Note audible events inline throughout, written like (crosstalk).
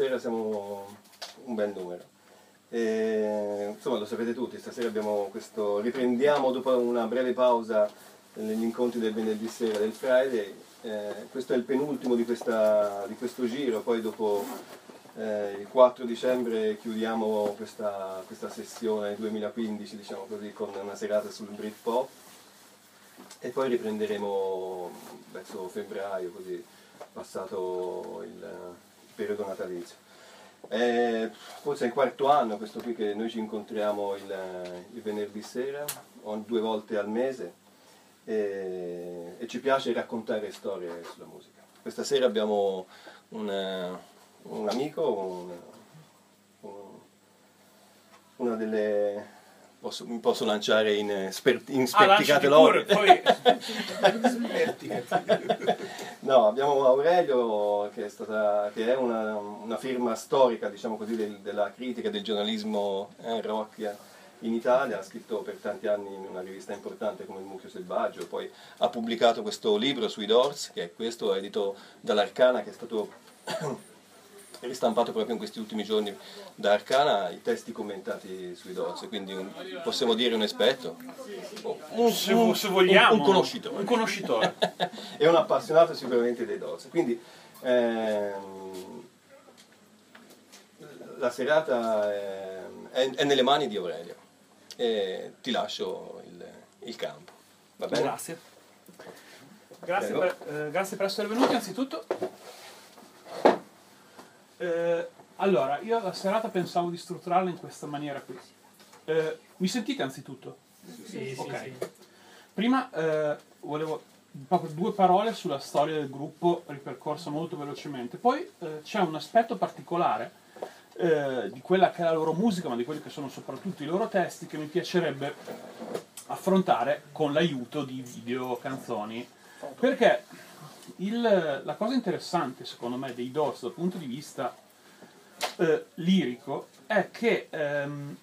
stasera, siamo un bel numero. E, insomma, lo sapete tutti, stasera abbiamo questo, riprendiamo dopo una breve pausa negli incontri del venerdì sera del Friday. Eh, questo è il penultimo di, questa, di questo giro, poi dopo eh, il 4 dicembre chiudiamo questa, questa, sessione 2015, diciamo così, con una serata sul Britpop e poi riprenderemo verso febbraio, così passato il periodo natalizio. Eh, forse è il quarto anno questo qui che noi ci incontriamo il, il venerdì sera, due volte al mese e, e, ci piace raccontare storie sulla musica. Questa sera abbiamo un, un amico, un, un, una delle... Posso, mi posso lanciare in, eh, sper, in sperticate ah, lode? Poi... (laughs) no, abbiamo Aurelio che è, stata, che è una, una, firma storica, diciamo così, del, della critica del giornalismo eh, rock in Italia, ha scritto per tanti anni in una rivista importante come Il Mucchio Selvaggio, poi ha pubblicato questo libro sui Doors, che è questo, edito dall'Arcana, che è stato (clears throat) ristampato proprio in questi ultimi giorni da Arcana i testi commentati sui Doors, quindi un, possiamo dire un esperto, un, se, un, se vogliamo, un, conoscitore, un conoscitore. (laughs) e un appassionato sicuramente dei Doors. Quindi ehm, la serata è, è, è, nelle mani di Aurelio e ti lascio il, il campo. Va bene? Grazie. Grazie per, eh, grazie per essere venuti anzitutto. Eh, allora, io la serata pensavo di strutturarla in questa maniera qui. Eh, mi sentite anzitutto? Sì, ok. Sì, sì. Prima eh, volevo proprio due parole sulla storia del gruppo ripercorsa molto velocemente. Poi eh, c'è un aspetto particolare eh, di quella che è la loro musica, ma di quelli che sono soprattutto i loro testi, che mi piacerebbe affrontare con l'aiuto di video, canzoni. Perché il, la cosa interessante, secondo me, dei Doors dal punto di vista eh, lirico è che ehm,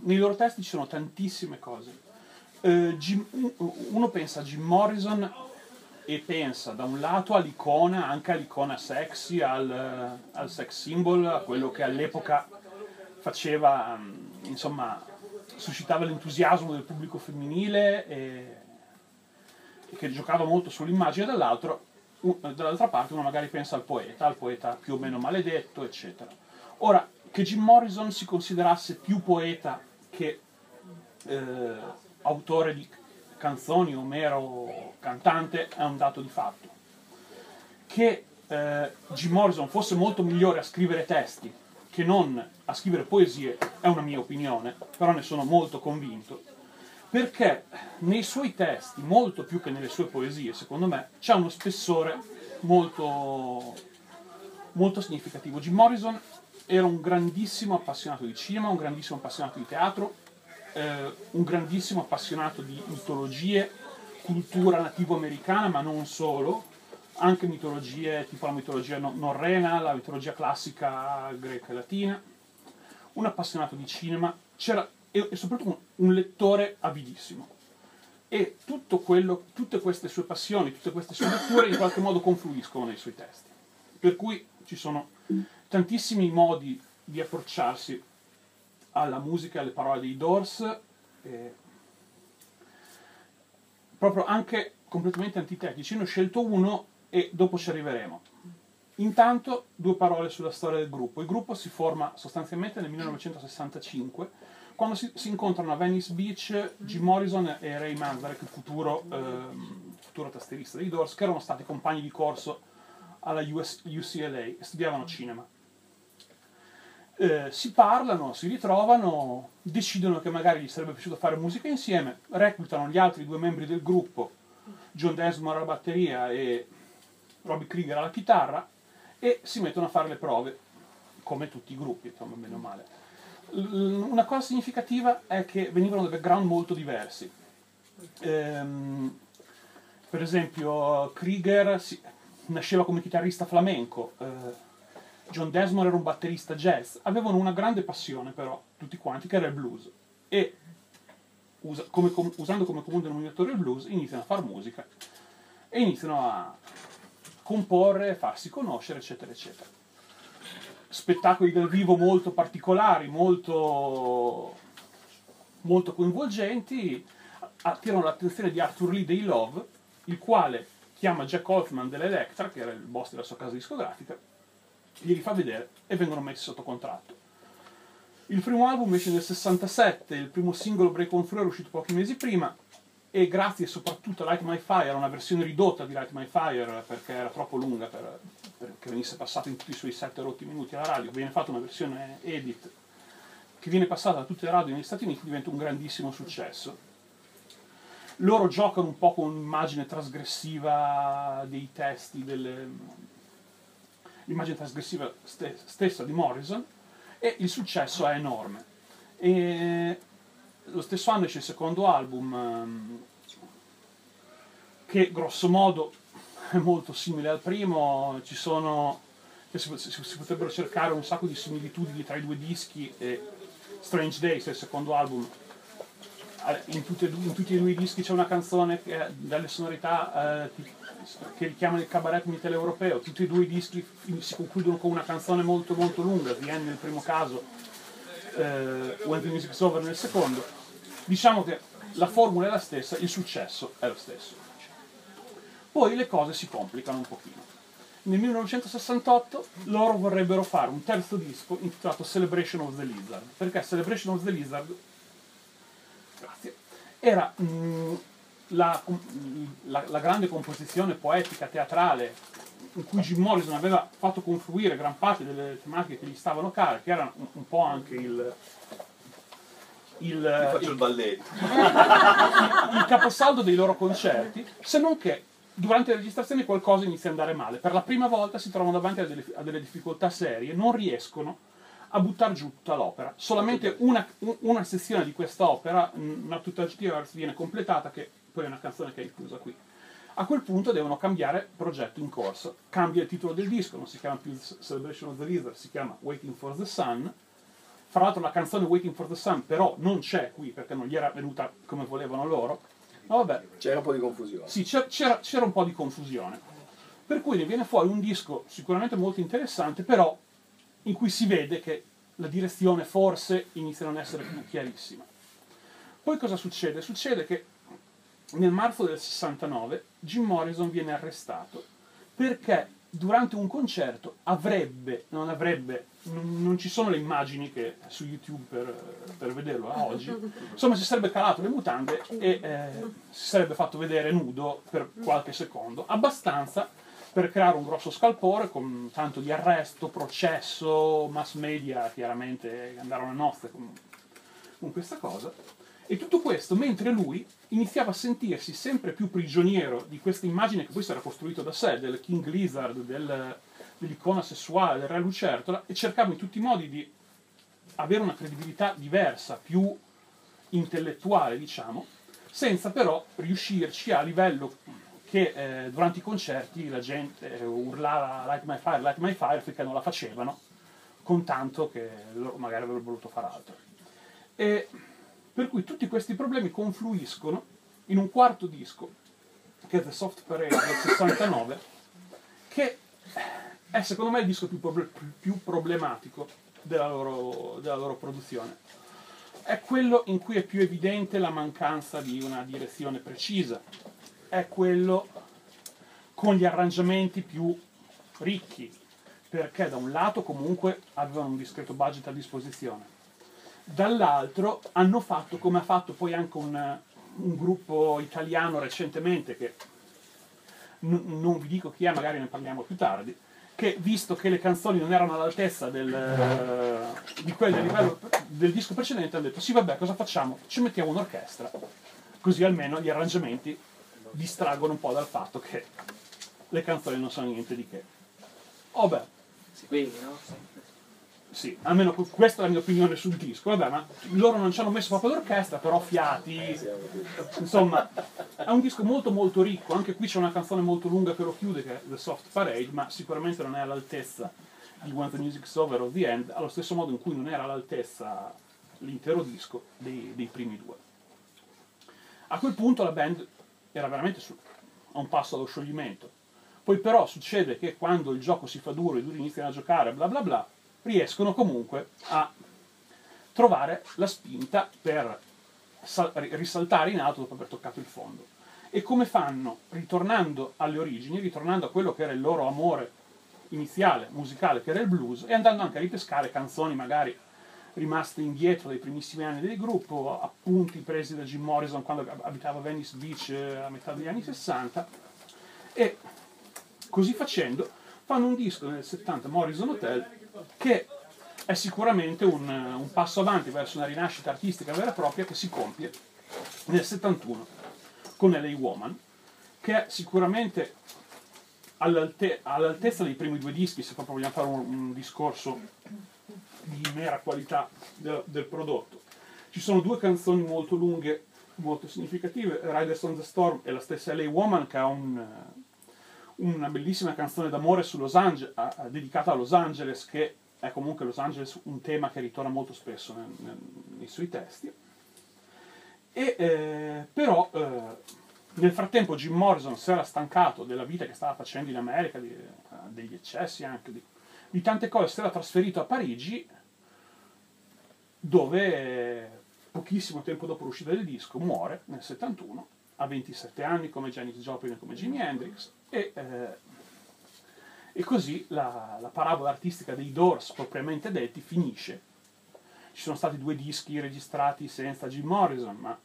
nei loro testi ci sono tantissime cose. Eh, Jim, uno pensa a Jim Morrison e pensa da un lato all'icona, anche all'icona sexy, al, al sex symbol, a quello che all'epoca faceva, insomma, suscitava l'entusiasmo del pubblico femminile e, e che giocava molto sull'immagine, dall'altro dall'altra parte uno magari pensa al poeta, al poeta più o meno maledetto, eccetera. Ora, che Jim Morrison si considerasse più poeta che eh, autore di canzoni o mero cantante è un dato di fatto. Che eh, Jim Morrison fosse molto migliore a scrivere testi che non a scrivere poesie è una mia opinione, però ne sono molto convinto perché nei suoi testi, molto più che nelle sue poesie, secondo me, c'è uno spessore molto, molto significativo. Jim Morrison era un grandissimo appassionato di cinema, un grandissimo appassionato di teatro, eh, un grandissimo appassionato di mitologie, cultura nativo-americana, ma non solo, anche mitologie tipo la mitologia norrena, la mitologia classica greca e latina, un appassionato di cinema, c'era e, e soprattutto un, lettore avidissimo. E quello, tutte queste sue passioni, tutte queste sue letture in qualche modo confluiscono nei suoi testi. Per cui ci sono tantissimi modi di approcciarsi alla musica alle parole dei Doors, eh, proprio anche completamente antitetici. Ne ho scelto uno e dopo ci arriveremo. Intanto due parole sulla storia del gruppo. Il gruppo si forma sostanzialmente nel 1965 quando si, si, incontrano a Venice Beach Jim Morrison e Ray Manzarek, futuro, ehm, futuro tastierista dei Doors, che erano stati compagni di corso alla US, UCLA e studiavano cinema. Eh, si parlano, si ritrovano, decidono che magari gli sarebbe piaciuto fare musica insieme, reclutano gli altri due membri del gruppo, John Desmond alla batteria e Robbie Krieger alla chitarra, e si mettono a fare le prove, come tutti i gruppi, insomma, meno male una cosa significativa è che venivano da background molto diversi. Ehm, per esempio, Krieger si, nasceva come chitarrista flamenco, eh, John Desmond era un batterista jazz. Avevano una grande passione, però, tutti quanti, che era il blues. E usa, come, com, usando come comune denominatore il blues, iniziano a fare musica e iniziano a comporre, farsi conoscere, eccetera, eccetera. Spettacoli dal vivo molto particolari, molto, molto coinvolgenti, attirano l'attenzione di Arthur Lee dei Love, il quale chiama Jack Hoffman dell'Electra, che era il boss della sua casa discografica, glieli fa vedere e vengono messi sotto contratto. Il primo album esce nel 67, il primo singolo Break On Through era uscito pochi mesi prima e grazie soprattutto a Light My Fire, una versione ridotta di Light My Fire perché era troppo lunga per, perché venisse passata in tutti i suoi 7 rotti minuti alla radio, viene fatta una versione edit che viene passata da tutte le radio negli Stati Uniti, diventa un grandissimo successo. Loro giocano un po' con un'immagine trasgressiva dei testi, delle... l'immagine trasgressiva stessa di Morrison, e il successo è enorme. E lo stesso anno esce il secondo album ehm, che grosso modo è (laughs) molto simile al primo, ci sono si, si, potrebbero cercare un sacco di similitudini tra i due dischi e Strange Days, il secondo album. In, tutte, in tutti e due i dischi c'è una canzone che, dalle sonorità eh, che richiamano il cabaret mitteleuropeo. Tutti e due i dischi si concludono con una canzone molto molto lunga, The nel primo caso, eh, When the Music's Over nel secondo. Diciamo che la formula è la stessa, il successo è lo stesso. Poi le cose si complicano un pochino. Nel 1968 loro vorrebbero fare un terzo disco intitolato Celebration of the Lizard, perché Celebration of the Lizard grazie, era mh, mm, la, la, la, grande composizione poetica, teatrale, in cui Jim Morrison aveva fatto confluire gran parte delle tematiche che gli stavano care, che erano un, un po' anche il... Il, faccio il, il balletto. il caposaldo dei loro concerti, se non che durante le registrazioni qualcosa inizia ad andare male. Per la prima volta si trovano davanti a delle, a delle difficoltà serie, non riescono a buttare giù tutta l'opera. Solamente una, una sezione di questa opera, una tutta Tears, viene completata, che poi è una canzone che è inclusa qui. A quel punto devono cambiare progetto in corso. Cambia il titolo del disco, non si chiama più Celebration of the Lizard, si chiama Waiting for the Sun. Fra l'altro la canzone Waiting for the Sun però non c'è qui perché non gli era venuta come volevano loro. Vabbè. C'era un po' di confusione. Sì, c'era, c'era un po' di confusione. Per cui ne viene fuori un disco sicuramente molto interessante, però in cui si vede che la direzione forse inizia a non essere più chiarissima. Poi cosa succede? Succede che nel marzo del 69 Jim Morrison viene arrestato perché durante un concerto avrebbe, non avrebbe, non, ci sono le immagini che su YouTube per, per vederlo a oggi, insomma si sarebbe calato le mutande e eh, si sarebbe fatto vedere nudo per qualche secondo, abbastanza per creare un grosso scalpore con tanto di arresto, processo, mass media chiaramente andarono a nozze con, con questa cosa. E tutto questo mentre lui iniziava a sentirsi sempre più prigioniero di questa immagine che poi si era costruito da sé, del King Lizard, del, dell'icona sessuale, del Re Lucertola, e cercava in tutti i modi di avere una credibilità diversa, più intellettuale, diciamo, senza però riuscirci a livello che eh, durante i concerti la gente urlava Light My Fire, Light My Fire finché non la facevano, con tanto che loro magari avrebbero voluto fare altro. E per cui tutti questi problemi confluiscono in un quarto disco, che è The Soft Parade del 69, che è secondo me il disco più, proble- più problematico della loro, della loro produzione. È quello in cui è più evidente la mancanza di una direzione precisa, è quello con gli arrangiamenti più ricchi, perché da un lato comunque avevano un discreto budget a disposizione, dall'altro hanno fatto come ha fatto poi anche un, un gruppo italiano recentemente che n- non vi dico chi è, magari ne parliamo più tardi, che visto che le canzoni non erano all'altezza del, uh, di quelle del livello del disco precedente hanno detto sì vabbè cosa facciamo? Ci mettiamo un'orchestra, così almeno gli arrangiamenti distraggono un po' dal fatto che le canzoni non sono niente di che. Oh beh. Sì, quindi, no? Almeno questa è la mia opinione sul disco. Vabbè, ma loro non ci hanno messo proprio l'orchestra, però fiati. Insomma, è un disco molto molto ricco. Anche qui c'è una canzone molto lunga che lo chiude, che è The Soft Parade, ma sicuramente non è all'altezza di When the Music's Over or the End, allo stesso modo in cui non era all'altezza l'intero disco dei, dei primi due. A quel punto la band era veramente su, a un passo dallo scioglimento. Poi però succede che quando il gioco si fa duro, i duri iniziano a giocare, bla bla bla, riescono comunque a trovare la spinta per sal- risaltare in alto dopo aver toccato il fondo. E come fanno? Ritornando alle origini, ritornando a quello che era il loro amore iniziale, musicale, che era il blues, e andando anche a ripescare canzoni magari rimaste indietro dai primissimi anni del gruppo, appunti presi da Jim Morrison quando abitava Venice Beach eh, a metà degli anni 60, e così facendo fanno un disco nel 70, Morrison Hotel, che è sicuramente un, un passo avanti verso una rinascita artistica vera e propria che si compie nel 71 con LA Woman, che è sicuramente all'alte- all'altezza dei primi due dischi, se proprio vogliamo fare un, un discorso di mera qualità del, del, prodotto. Ci sono due canzoni molto lunghe, molto significative, Riders on the Storm e la stessa LA Woman che ha un, una bellissima canzone d'amore Angeles, dedicata a Los Angeles, che è comunque Los Angeles un tema che ritorna molto spesso nel, nel, nei suoi testi. E, eh, però eh, nel frattempo Jim Morrison si era stancato della vita che stava facendo in America, di, degli eccessi anche, di, di tante cose, si era trasferito a Parigi dove pochissimo tempo dopo l'uscita del disco muore nel 71 a 27 anni come Janis Joplin e come Jimi Hendrix e, eh, e così la, la, parabola artistica dei Doors propriamente detti finisce. Ci sono stati due dischi registrati senza Jim Morrison ma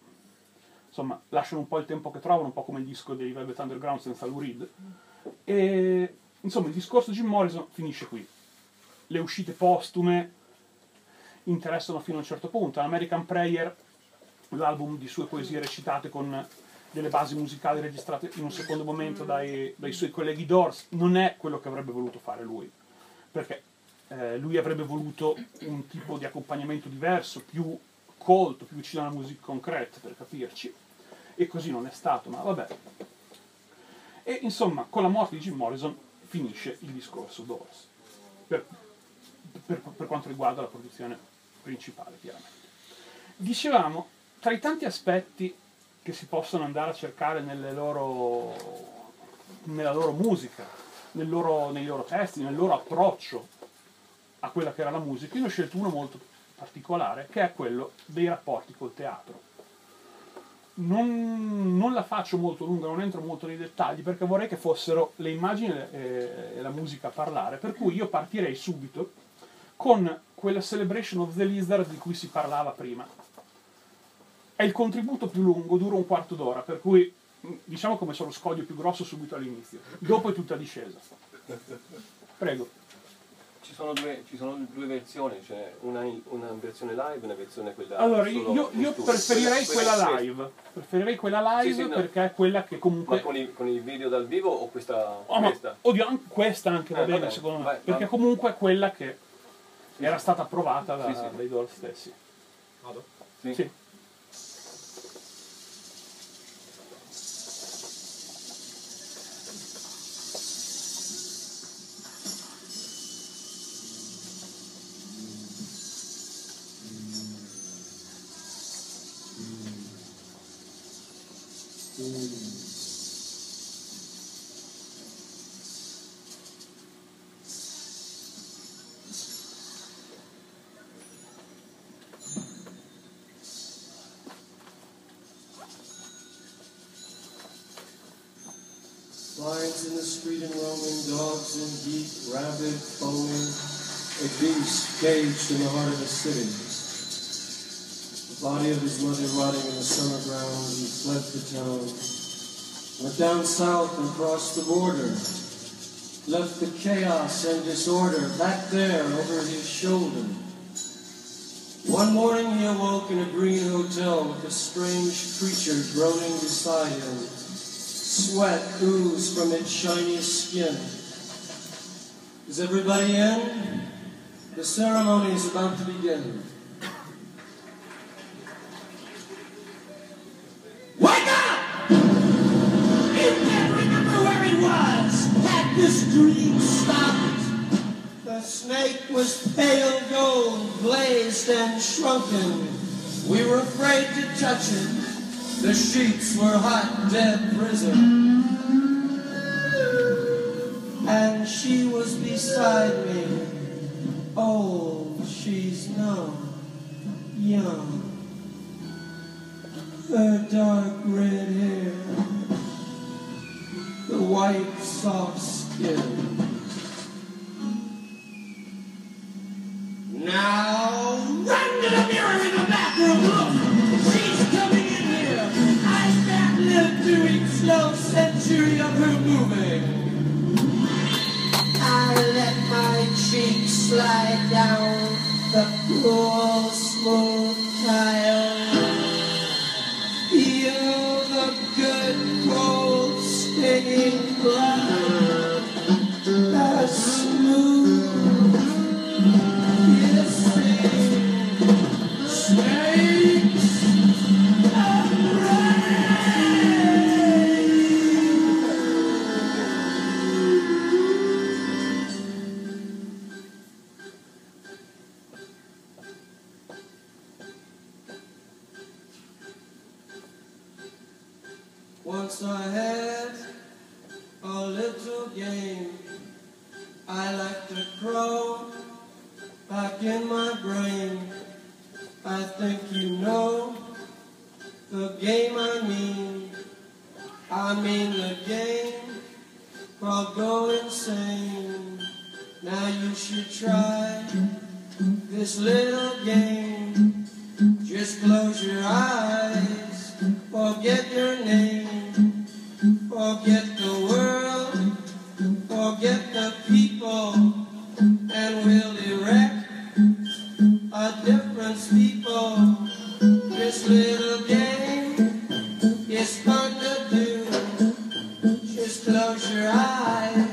insomma lasciano un po' il tempo che trovano un po' come il disco dei Velvet Underground senza Lou Reed. E insomma il discorso Jim Morrison finisce qui. Le uscite postume interessano fino a un certo punto. American Prayer, l'album di sue poesie recitate con delle basi musicali registrate in un secondo momento dai, dai suoi colleghi Doors, non è quello che avrebbe voluto fare lui, perché eh, lui avrebbe voluto un tipo di accompagnamento diverso, più colto, più vicino alla musica concreta, per capirci, e così non è stato, ma vabbè. E insomma, con la morte di Jim Morrison finisce il discorso Doors, per, per, per quanto riguarda la produzione principale, chiaramente. Dicevamo, tra i tanti aspetti che si possono andare a cercare loro, nella loro musica, nel loro, nei loro testi, nel loro approccio a quella che era la musica, io ne ho scelto uno molto particolare, che è quello dei rapporti col teatro. Non, non, la faccio molto lunga, non entro molto nei dettagli perché vorrei che fossero le immagini e, la musica a parlare, per cui io partirei subito con quella Celebration of the Lizard di cui si parlava prima. È il contributo più lungo, dura un quarto d'ora, per cui diciamo come c'è lo scoglio più grosso subito all'inizio, dopo è tutta discesa. Prego. Ci sono due, ci sono due versioni, cioè una, una, versione live e una versione quella Allora, io, io preferirei quella, quella live. Preferirei quella live sì, sì, no. perché è quella che comunque. Ma con i, con i, video dal vivo o questa? Oh, questa? oddio, questa anche va eh, bene, vabbè, secondo me. Vai, perché vai. comunque è quella che era stata approvata da, sì, sì. dai Doors stessi. Vado? Sì. Rabid, foaming, a beast caged in the heart of the city. The body of his mother rotting in the summer ground, he fled the town, went down south and crossed the border, left the chaos and disorder back there over his shoulder. One morning he awoke in a green hotel with a strange creature groaning beside him. Sweat oozed from its shiny skin. Is everybody in? The ceremony is about to begin. Wake up! You can't remember where it was. Had this dream stopped? The snake was pale gold, glazed and shrunken. We were afraid to touch it. The sheets were hot, dead prison and she was beside me. Old, she's no young. Her dark red hair, the white soft skin. Now, run to the mirror in the bathroom, look, she's coming in here. I can't live through each slow century of her moving. I let my cheek slide down the cool, smooth tile. In my brain. I think you know the game I mean. I mean the game called Go Insane. Now you should try this little game. Just close your eyes, forget your name, forget the world, forget the people, and we'll different people. This little game is fun to do. Just close your eyes,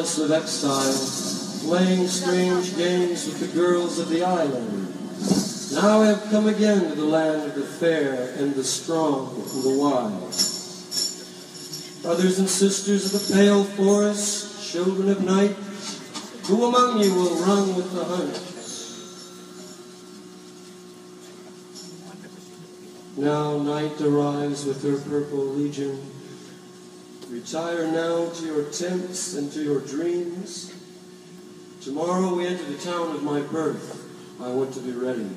of exile, playing strange games with the girls of the island. Now I have come again to the land of the fair and the strong and the wise. Brothers and sisters of the pale forest, children of night, who among you will run with the hunt? Now night arrives with her purple legion. Retire now to your tents and to your dreams. Tomorrow we enter the town of my birth. I want to be ready.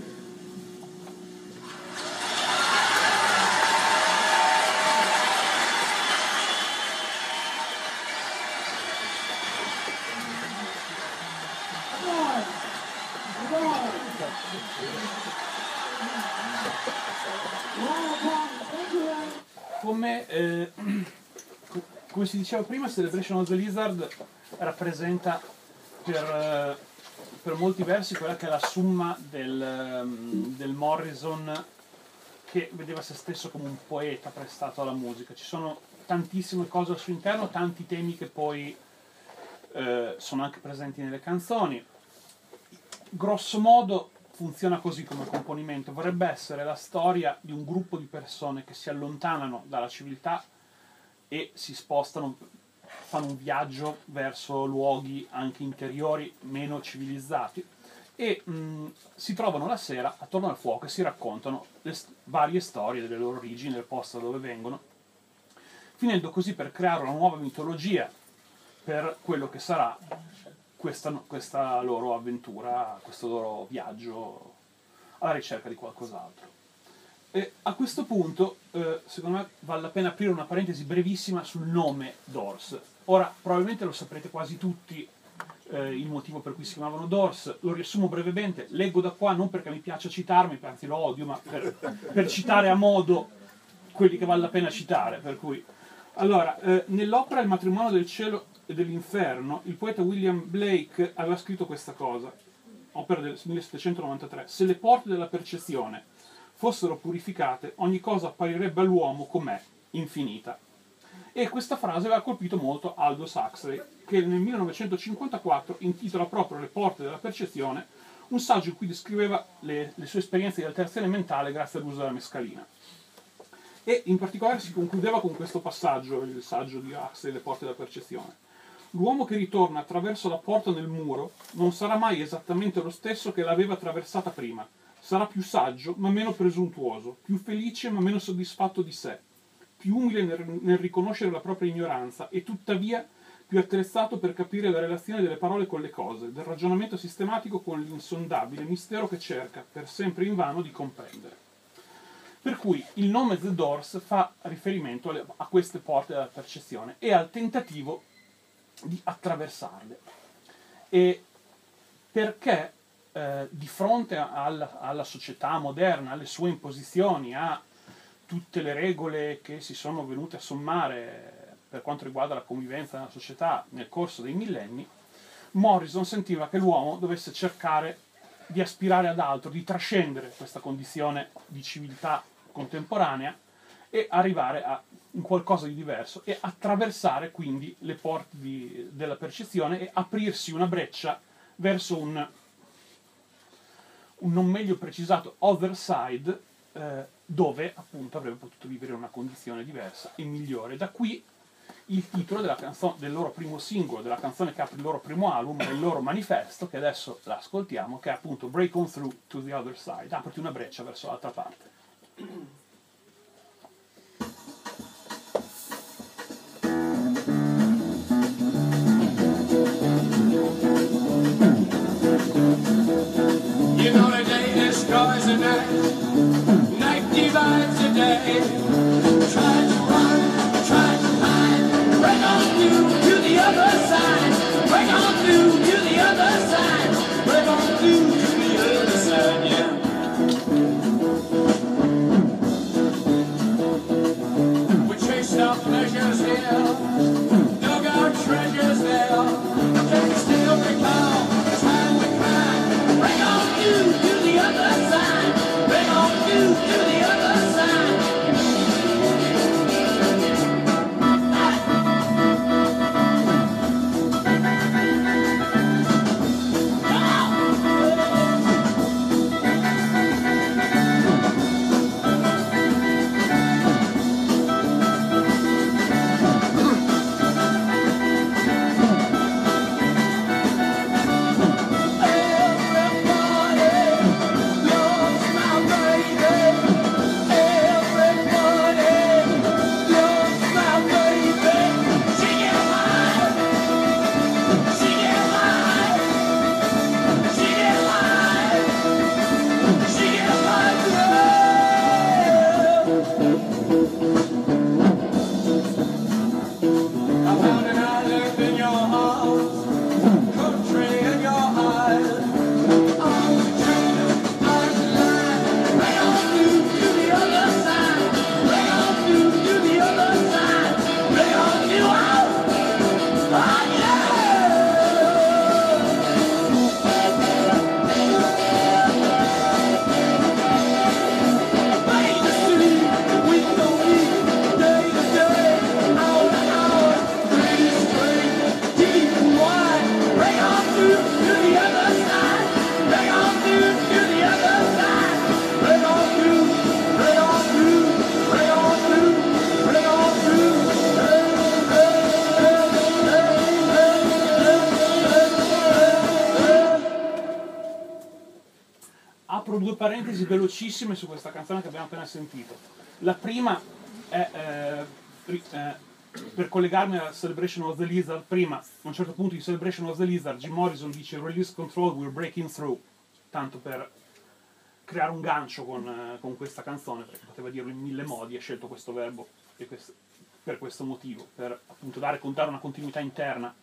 Si diceva prima, Celebration of the Lizard rappresenta per, eh, per molti versi quella che è la summa del, ehm, del Morrison che vedeva se stesso come un poeta prestato alla musica. Ci sono tantissime cose al suo interno, tanti temi che poi eh, sono anche presenti nelle canzoni. Grosso modo funziona così come componimento, vorrebbe essere la storia di un gruppo di persone che si allontanano dalla civiltà e si spostano, fanno un viaggio verso luoghi anche interiori meno civilizzati e mh, si trovano la sera attorno al fuoco e si raccontano le st- varie storie delle loro origini, del posto da dove vengono, finendo così per creare una nuova mitologia per quello che sarà questa, questa loro avventura, questo loro viaggio alla ricerca di qualcos'altro. E a questo punto, eh, secondo me, vale la pena aprire una parentesi brevissima sul nome Doors. Ora, probabilmente lo saprete quasi tutti eh, il motivo per cui si chiamavano Doors, lo riassumo brevemente, leggo da qua non perché mi piace citarmi, anzi lo odio, ma per, per citare a modo quelli che vale la pena citare. Cui, allora, eh, nell'opera Il matrimonio del cielo e dell'inferno, il poeta William Blake aveva scritto questa cosa, opera del 1793, se le porte della percezione fossero purificate, ogni cosa apparirebbe all'uomo com'è, infinita. E questa frase aveva colpito molto Aldous Huxley, che nel 1954 intitola proprio Le porte della percezione, un saggio in cui descriveva le, le sue esperienze di alterazione mentale grazie all'uso della mescalina. E in particolare si concludeva con questo passaggio, il saggio di Huxley, Le porte della percezione. L'uomo che ritorna attraverso la porta nel muro non sarà mai esattamente lo stesso che l'aveva attraversata prima. Sarà più saggio ma meno presuntuoso, più felice ma meno soddisfatto di sé, più umile nel, nel riconoscere la propria ignoranza e tuttavia più attrezzato per capire la relazione delle parole con le cose, del ragionamento sistematico con l'insondabile mistero che cerca, per sempre invano, di comprendere. Per cui il nome The Doors fa riferimento alle- a queste porte della percezione e al tentativo di attraversarle. E perché eh, di fronte alla, alla società moderna, alle sue imposizioni, a tutte le regole che si sono venute a sommare per quanto riguarda la convivenza nella società nel corso dei millenni, Morrison sentiva che l'uomo dovesse cercare di aspirare ad altro, di trascendere questa condizione di civiltà contemporanea e arrivare a un qualcosa di diverso e attraversare quindi le porte di- della percezione e aprirsi una breccia verso un, un non meglio precisato other side eh, dove appunto avrebbe potuto vivere una condizione diversa e migliore. Da qui il titolo canzone, del loro primo singolo, della canzone che apre il loro primo album, il loro manifesto, che adesso la ascoltiamo, che è appunto Break on Through to the Other Side, apriti una breccia verso l'altra parte. Noise the night, night divides the day. Try parentesi velocissime su questa canzone che abbiamo appena sentito. La prima è eh, eh, per collegarmi alla Celebration of the Lizard. Prima, a un certo punto di Celebration of the Lizard, Jim Morrison dice Release control, we're breaking through. Tanto per creare un gancio con, eh, con questa canzone, perché poteva dirlo in mille modi, ha scelto questo verbo e quest- per questo motivo, per appunto dare, dare una continuità interna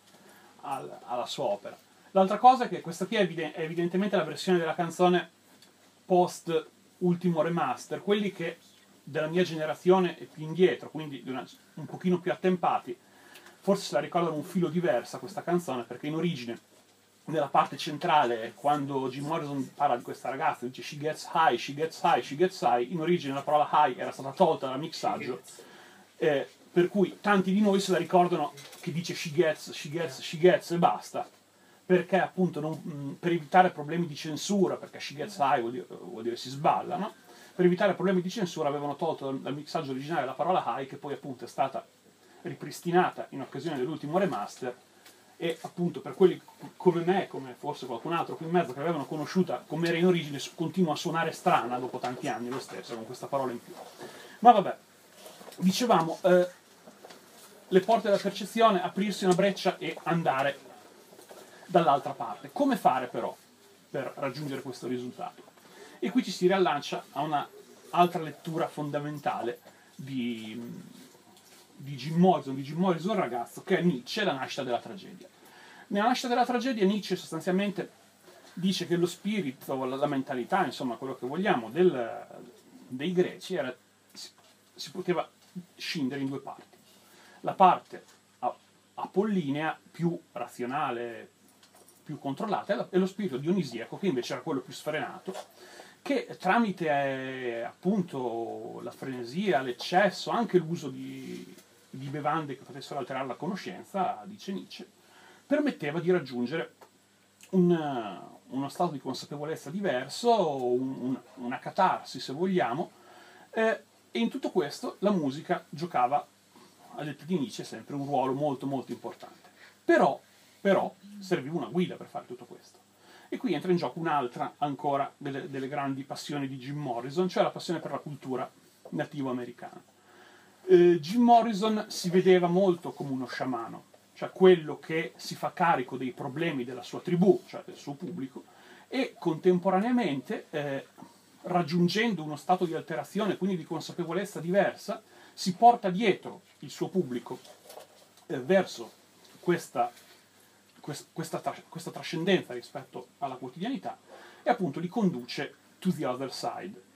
al- alla sua opera. L'altra cosa è che questa qui è, evide- è evidentemente la versione della canzone post ultimo remaster, quelli che della mia generazione e più indietro, quindi una- un pochino più attempati, forse se la ricordano un filo diversa questa canzone, perché in origine, nella parte centrale, quando Jim Morrison parla di questa ragazza, dice she gets high, she gets high, she gets high, in origine la parola high era stata tolta dal mixaggio, eh, per cui tanti di noi se la ricordano che dice she gets, she gets, she gets e basta, perché appunto non- mh, per evitare problemi di censura, perché she gets high vuol dire, vuol dire si sballa, no? per evitare problemi di censura avevano tolto dal, mixaggio originale la parola high che poi appunto è stata ripristinata in occasione dell'ultimo remaster e appunto per quelli come me, come forse qualcun altro qui in mezzo che l'avevano conosciuta come era in origine, continua a suonare strana dopo tanti anni lo stesso, con questa parola in più. Ma vabbè, dicevamo, eh, le porte della percezione, aprirsi una breccia e andare dall'altra parte. Come fare però per raggiungere questo risultato? E qui ci si riallaccia a una altra lettura fondamentale di, di Jim Morrison, di Jim Morrison ragazzo, che è Nietzsche, la nascita della tragedia. Nella nascita della tragedia Nietzsche sostanzialmente dice che lo spirito, la, mentalità, insomma quello che vogliamo, del- dei greci era, si, si poteva scindere in due parti. La parte apollinea, più razionale, più controllata, è lo spirito dionisiaco, che invece era quello più sfrenato, che tramite eh, appunto la frenesia, l'eccesso, anche l'uso di, di bevande che potessero alterare la conoscenza, dice Nietzsche, permetteva di raggiungere un- uno stato di consapevolezza diverso, un- un- una catarsi se vogliamo, eh, e in tutto questo la musica giocava, a detta di Nietzsche, sempre un ruolo molto molto importante. Però, però serviva una guida per fare tutto questo. E qui entra in gioco un'altra ancora delle, delle grandi passioni di Jim Morrison, cioè la passione per la cultura nativo-americana. Eh, Jim Morrison si vedeva molto come uno sciamano, cioè quello che si fa carico dei problemi della sua tribù, cioè del suo pubblico, e contemporaneamente, eh, raggiungendo uno stato di alterazione, quindi di consapevolezza diversa, si porta dietro il suo pubblico eh, verso questa, quest- questa, tra- questa trascendenza rispetto alla quotidianità e appunto li conduce to the other side.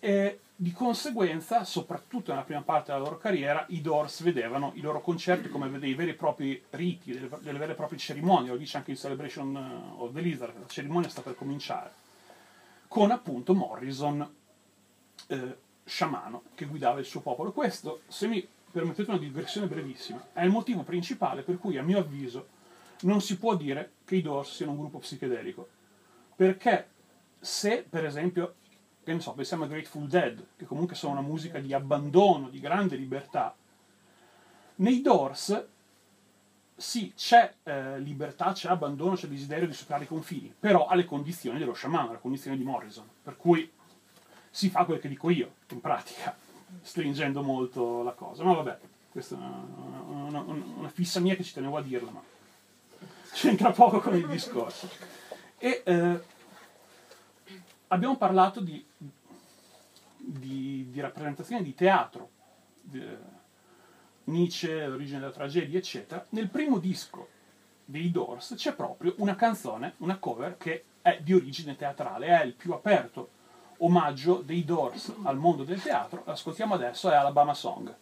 E di conseguenza, soprattutto nella prima parte della loro carriera, i Doors vedevano i loro concerti come dei veri e propri riti, delle, delle vere e proprie cerimonie, lo dice anche in Celebration of the Lizard, la cerimonia sta per cominciare, con appunto Morrison, eh, sciamano, che guidava il suo popolo. Questo, se mi permettete una digressione brevissima, è il motivo principale per cui, a mio avviso, non si può dire che i Doors siano un gruppo psichedelico. Perché se, per esempio, che ne so, pensiamo a Grateful Dead, che comunque sono una musica di abbandono, di grande libertà, nei Doors sì, c'è eh, libertà, c'è abbandono, c'è desiderio di superare i confini, però alle condizioni dello sciamano, alle condizioni di Morrison. Per cui si fa quel che dico io, in pratica, stringendo molto la cosa. Ma vabbè, questa è una, una- una- una fissa mia che ci tenevo a dirla, ma c'entra poco con il discorso. E eh, abbiamo parlato di, di, di rappresentazione di teatro, di- Nietzsche, l'origine della tragedia, eccetera. Nel primo disco dei Doors c'è proprio una canzone, una cover che è di origine teatrale, è il più aperto omaggio dei Doors al mondo del teatro. L'ascoltiamo adesso, è Alabama Song.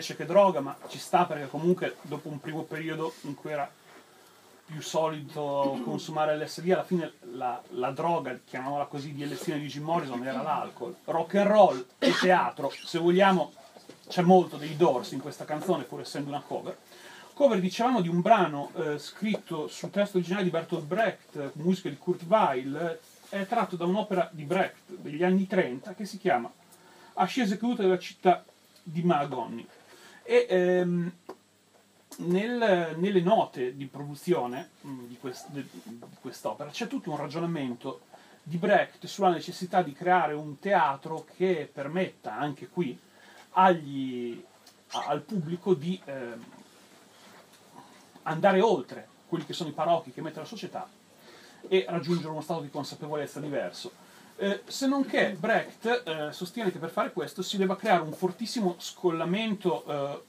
Invece che droga, ma ci sta perché comunque dopo un primo periodo in cui era più solito consumare LSD, alla fine la, la droga, chiamiamola così, di elezione di Jim Morrison era l'alcol. Rock and roll e teatro, se vogliamo, c'è molto dei Doors in questa canzone, pur essendo una cover. Cover, dicevamo, di un brano eh, scritto sul testo originale di Bertolt Brecht, eh, musica di Kurt Weill, è tratto da un'opera di Brecht degli anni 30 che si chiama Ascese cadute della città di Mahagoni. E ehm, nel- nelle note di produzione mh, di, quest- de- di quest'opera c'è tutto un ragionamento di Brecht sulla necessità di creare un teatro che permetta anche qui agli- a- al pubblico di ehm, andare oltre quelli che sono i paraocchi che mette la società e raggiungere uno stato di consapevolezza diverso. Eh, se non che Brecht eh, sostiene che per fare questo si debba creare un fortissimo scollamento eh,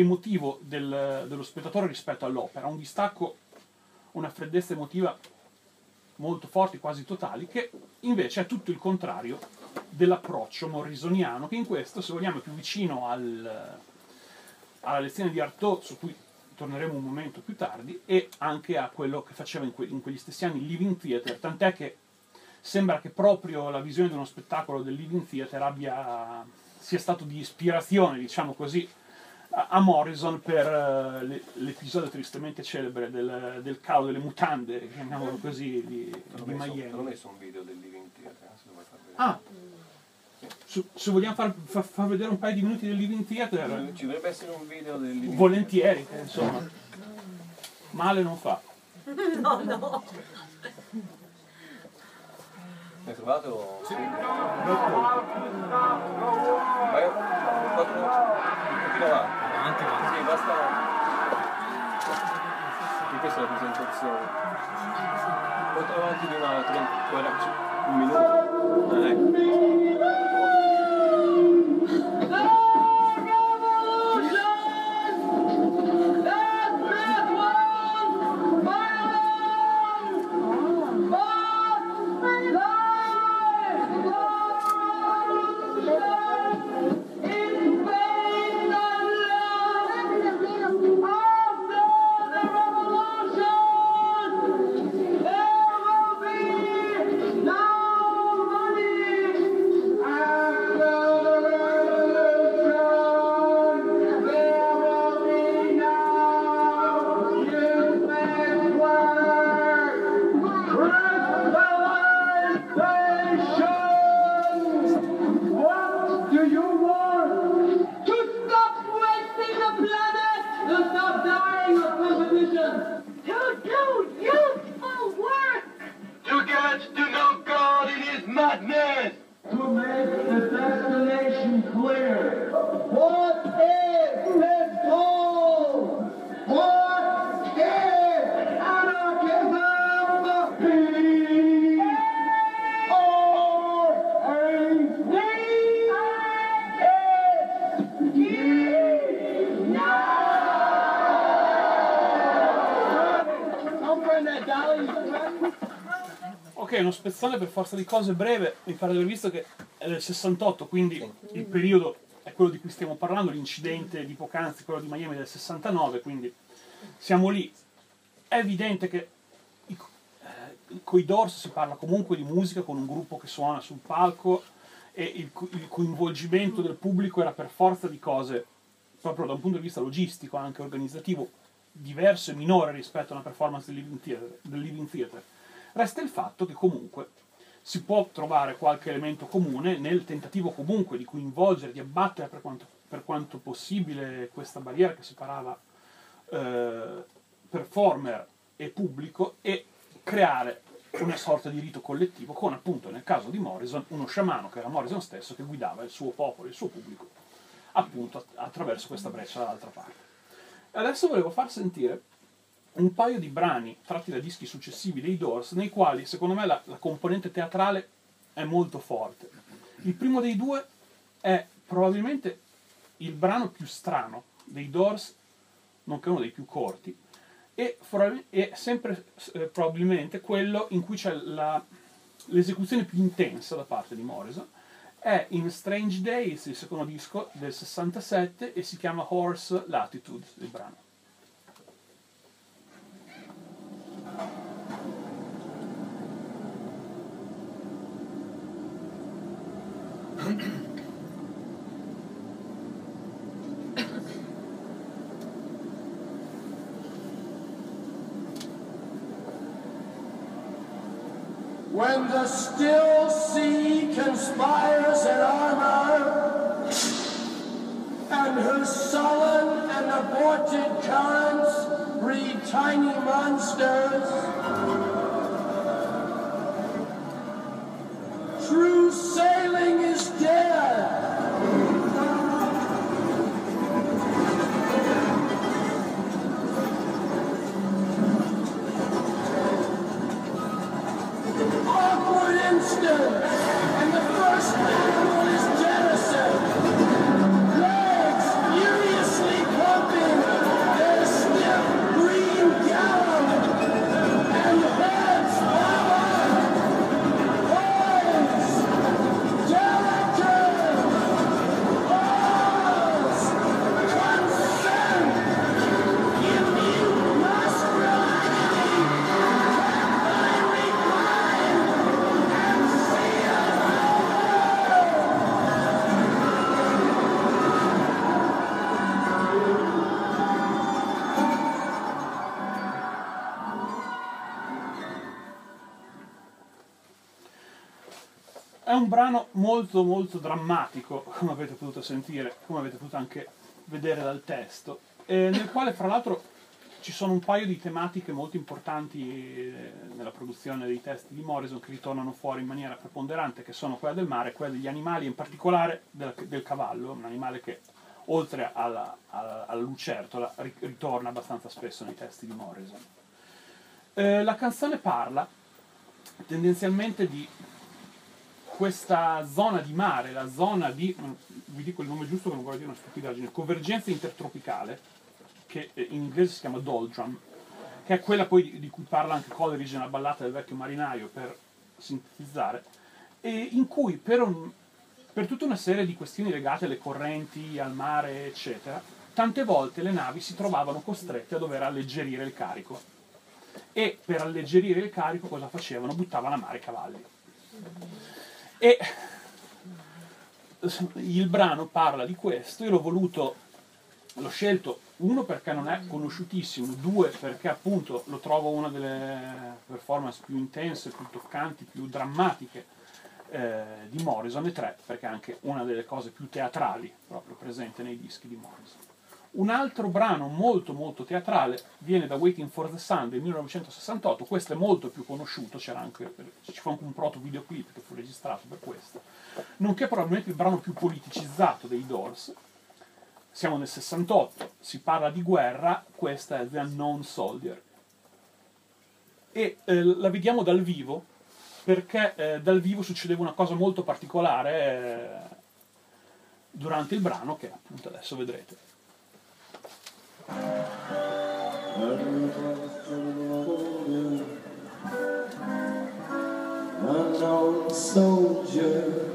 emotivo del- dello spettatore rispetto all'opera, un distacco, una freddezza emotiva molto forti, quasi totali, che invece è tutto il contrario dell'approccio morrisoniano, che in questo, se vogliamo, è più vicino al, alla lezione di Artaud, su cui torneremo un momento più tardi, e anche a quello che faceva in, que- in quegli stessi anni Living Theatre, tant'è che sembra che proprio la visione di uno spettacolo del Living Theatre abbia, sia stato di ispirazione, diciamo così, a Morrison per eh, le- l'episodio tristemente celebre del, del calo delle mutande, chiamiamolo così, di, L'ho di messo, Miami. messo un video del Living Theatre, se lo vuoi far vedere. Ah, se, se vogliamo far, fa- far vedere un paio di minuti del Living Theatre, Ci dovrebbe essere un video del Living volentieri, eh, insomma. Male non fa. (laughs) No, no. Hai trovato? Sì. Vai, quattro, un pochino avanti. Avanti, avanti. Sì, basta. E questa è la presentazione. Quanto avanti di una 30, guarda, un minuto. Ah, ecco. Spezzone per forza di cose breve, mi pare di aver visto che è del 68, quindi il periodo è quello di cui stiamo parlando, l'incidente di poc'anzi, quello di Miami del 69, quindi siamo lì. È evidente che i, eh, con i Doors si parla comunque di musica con un gruppo che suona sul palco e il, il coinvolgimento del pubblico era per forza di cose, proprio da un punto di vista logistico, anche organizzativo, diverso e minore rispetto a una performance del Living Theater. Del Living Theater. Resta il fatto che comunque si può trovare qualche elemento comune nel tentativo comunque di coinvolgere, di abbattere per quanto, per quanto possibile questa barriera che separava eh, performer e pubblico e creare una sorta di rito collettivo con appunto nel caso di Morrison uno sciamano che era Morrison stesso che guidava il suo popolo, il suo pubblico appunto att- attraverso questa breccia dall'altra parte. Adesso volevo far sentire un paio di brani tratti da dischi successivi dei Doors, nei quali secondo me la, la componente teatrale è molto forte. Il primo dei due è probabilmente il brano più strano dei Doors, nonché uno dei più corti, e è sempre eh, probabilmente quello in cui c'è la- l'esecuzione più intensa da parte di Morrison. È in Strange Days, il secondo disco del 67, e si chiama Horse Latitude, il brano. (coughs) When the still sea conspires in armor, and her sullen and aborted currents breed tiny monsters, brano molto molto drammatico, come avete potuto sentire, come avete potuto anche vedere dal testo, e nel quale fra l'altro ci sono un paio di tematiche molto importanti eh, nella produzione dei testi di Morrison che ritornano fuori in maniera preponderante, che sono quella del mare quella degli animali, in particolare del, del cavallo, un animale che oltre alla, alla, alla lucertola ri- ritorna abbastanza spesso nei testi di Morrison. Eh, la canzone parla tendenzialmente di questa zona di mare, la zona di, mm, vi dico il nome giusto che non vorrei dire una stupidaggine, convergenza intertropicale, che eh, in inglese si chiama doldrum, che è quella poi di cui parla anche Coleridge nella ballata del vecchio marinaio, per sintetizzare, e in cui per, un- per tutta una serie di questioni legate alle correnti, al mare, eccetera, tante volte le navi si trovavano costrette a dover alleggerire il carico. E per alleggerire il carico cosa facevano? Buttavano a mare i cavalli. E il brano parla di questo, io l'ho voluto, l'ho scelto uno perché non è conosciutissimo, due perché appunto lo trovo una delle performance più intense, più toccanti, più drammatiche eh, di Morrison e tre perché è anche una delle cose più teatrali proprio presente nei dischi di Morrison. Un altro brano molto molto teatrale viene da Waiting for the Sun del 1968, questo è molto più conosciuto, anche, ci fu anche un proto videoclip che fu registrato per questo, nonché probabilmente il brano più politicizzato dei Doors. Siamo nel 68, si parla di guerra, questa è The Unknown Soldier. E eh, la vediamo dal vivo, perché eh, dal vivo succedeva una cosa molto particolare eh, durante il brano, che appunto adesso vedrete. Unknown soldier.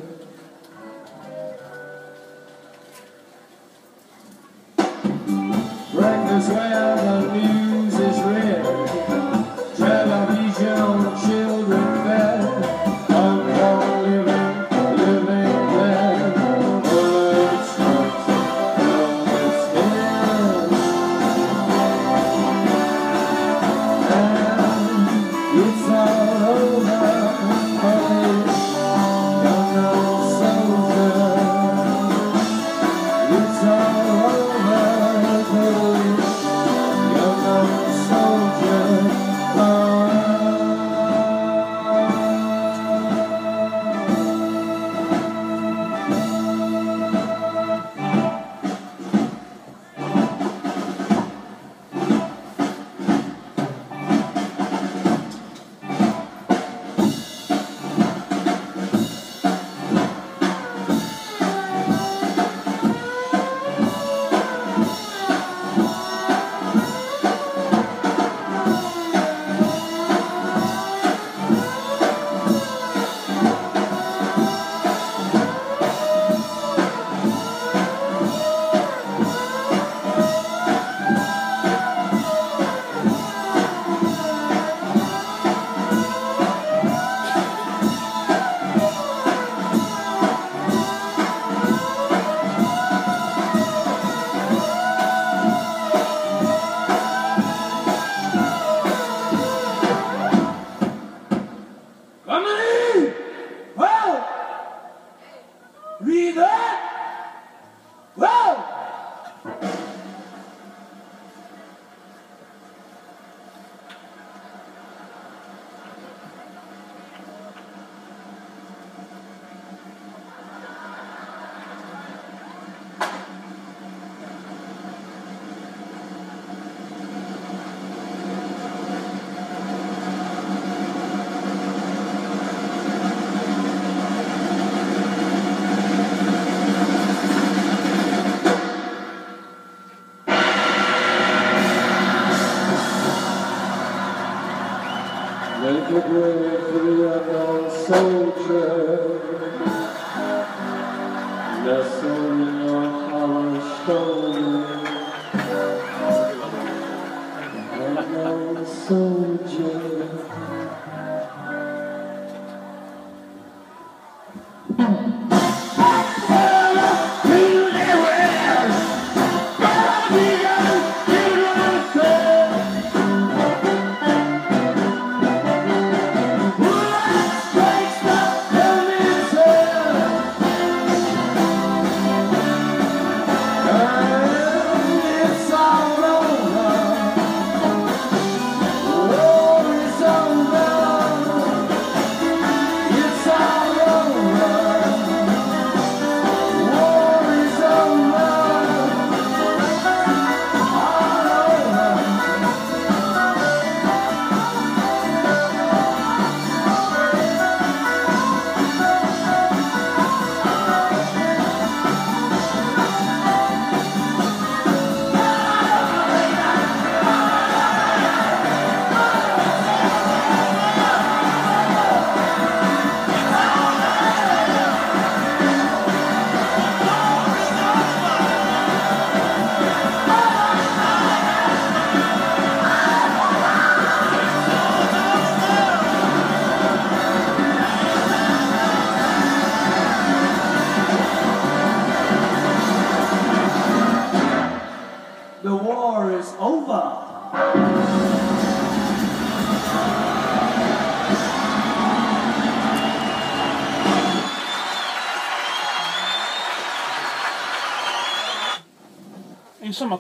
Break this way.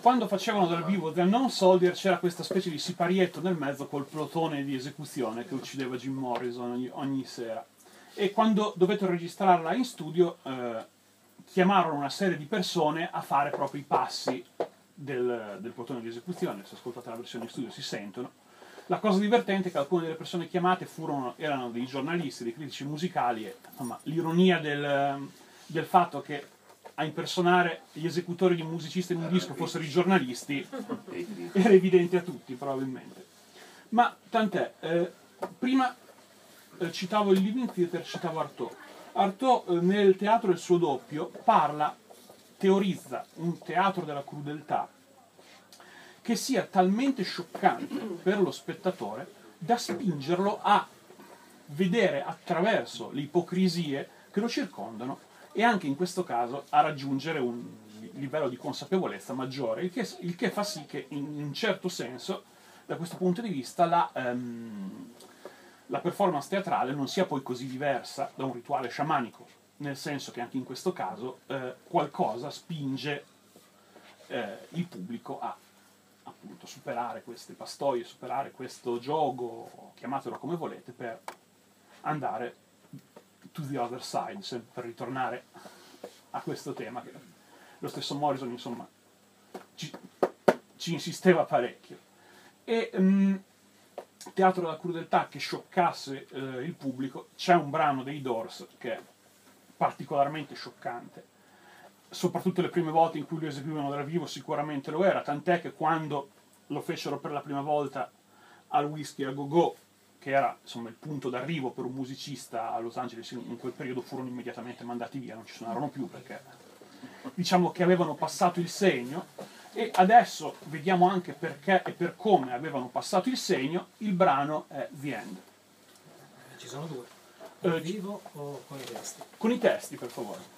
Quando facevano dal vivo The Unknown Soldier c'era questa specie di siparietto nel mezzo col plotone di esecuzione che uccideva Jim Morrison ogni, ogni sera. E quando dovettero registrarla in studio, eh, chiamarono una serie di persone a fare proprio i passi del, del plotone di esecuzione. Se ascoltate la versione in studio si sentono. La cosa divertente è che alcune delle persone chiamate furono, erano dei giornalisti, dei critici musicali e insomma, l'ironia del, del fatto che a impersonare gli esecutori di un musicista in un disco fossero i giornalisti (laughs) era evidente a tutti probabilmente. Ma tant'è, eh, prima eh, citavo il Living Theater, citavo Artaud. Artaud eh, nel teatro del suo doppio parla, teorizza un teatro della crudeltà che sia talmente scioccante per lo spettatore da spingerlo a vedere attraverso le ipocrisie che lo circondano e anche in questo caso a raggiungere un livello di consapevolezza maggiore, il che, il che fa sì che in un certo senso, da questo punto di vista, la, ehm, la performance teatrale non sia poi così diversa da un rituale sciamanico, nel senso che anche in questo caso eh, qualcosa spinge eh, il pubblico a appunto superare queste pastoie, superare questo gioco, chiamatelo come volete, per andare to the other side, se- per ritornare a questo tema che lo stesso Morrison insomma ci, ci insisteva parecchio. E mm, Teatro della crudeltà che scioccasse eh, il pubblico, c'è un brano dei Doors che è particolarmente scioccante soprattutto le prime volte in cui lo eseguivano dal vivo sicuramente lo era, tant'è che quando lo fecero per la prima volta al Whisky a Go Go, che era insomma il punto d'arrivo per un musicista a Los Angeles, in quel periodo furono immediatamente mandati via, non ci suonarono più perché diciamo che avevano passato il segno e adesso vediamo anche perché e per come avevano passato il segno, il brano è The End. Ci sono due. Eh, Dal vivo o con i testi? Con i testi per favore.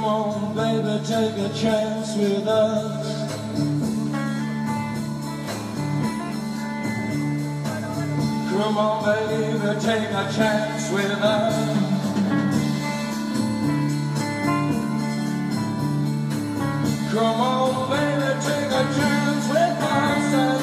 Come on, baby, take a chance with us. Come on, baby, take a chance with us. Come on, baby, take a chance with us.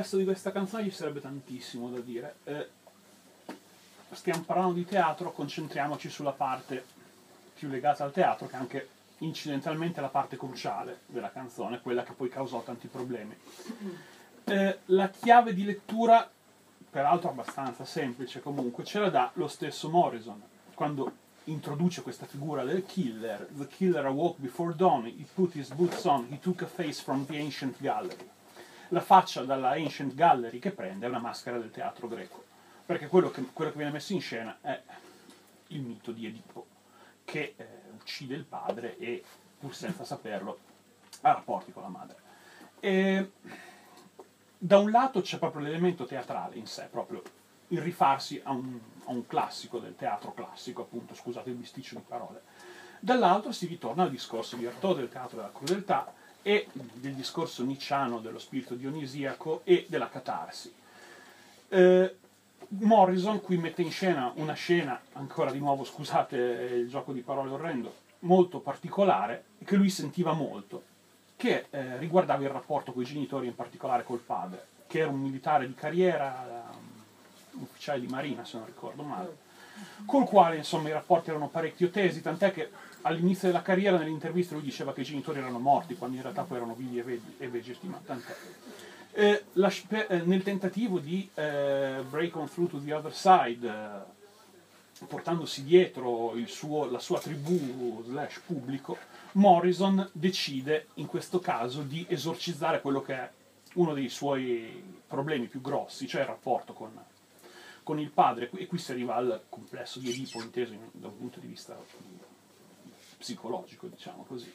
Testo di questa canzone ci sarebbe tantissimo da dire. Eh, stiamo parlando di teatro, concentriamoci sulla parte più legata al teatro, che è anche incidentalmente la parte cruciale della canzone, quella che poi causò tanti problemi. Eh, la chiave di lettura, peraltro abbastanza semplice comunque, ce la dà lo stesso Morrison, quando introduce questa figura del killer. The killer awoke before dawn, he put his boots on, he took a face from the ancient gallery la faccia dalla Ancient Gallery che prende è una maschera del teatro greco. Perché quello che, quello che viene messo in scena è il mito di Edipo, che eh, uccide il padre e, pur senza saperlo, ha rapporti con la madre. E, da un lato c'è proprio l'elemento teatrale in sé, proprio il rifarsi a un, a un classico del teatro classico, appunto, scusate il bisticcio di parole. Dall'altro si ritorna al discorso di Artaud del teatro della crudeltà e del discorso nicciano dello spirito dionisiaco e della catarsi. Eh, Morrison qui mette in scena una scena, ancora di nuovo scusate il gioco di parole orrendo, molto particolare, che lui sentiva molto, che eh, riguardava il rapporto con i genitori, in particolare col padre, che era un militare di carriera, um, ufficiale di marina se non ricordo male, col quale insomma i rapporti erano parecchio tesi, tant'è che all'inizio della carriera nelle interviste lui diceva che i genitori erano morti, quando in realtà poi erano vivi e, vedi- e vegeti, ma tant'è. Eh, la- eh, nel tentativo di eh, break on through to the other side, eh, portandosi dietro suo- la sua tribù slash pubblico, Morrison decide in questo caso di esorcizzare quello che è uno dei suoi problemi più grossi, cioè il rapporto con, con il padre, e qui si arriva al complesso di Edipo inteso in- da un punto di vista psicologico, diciamo così.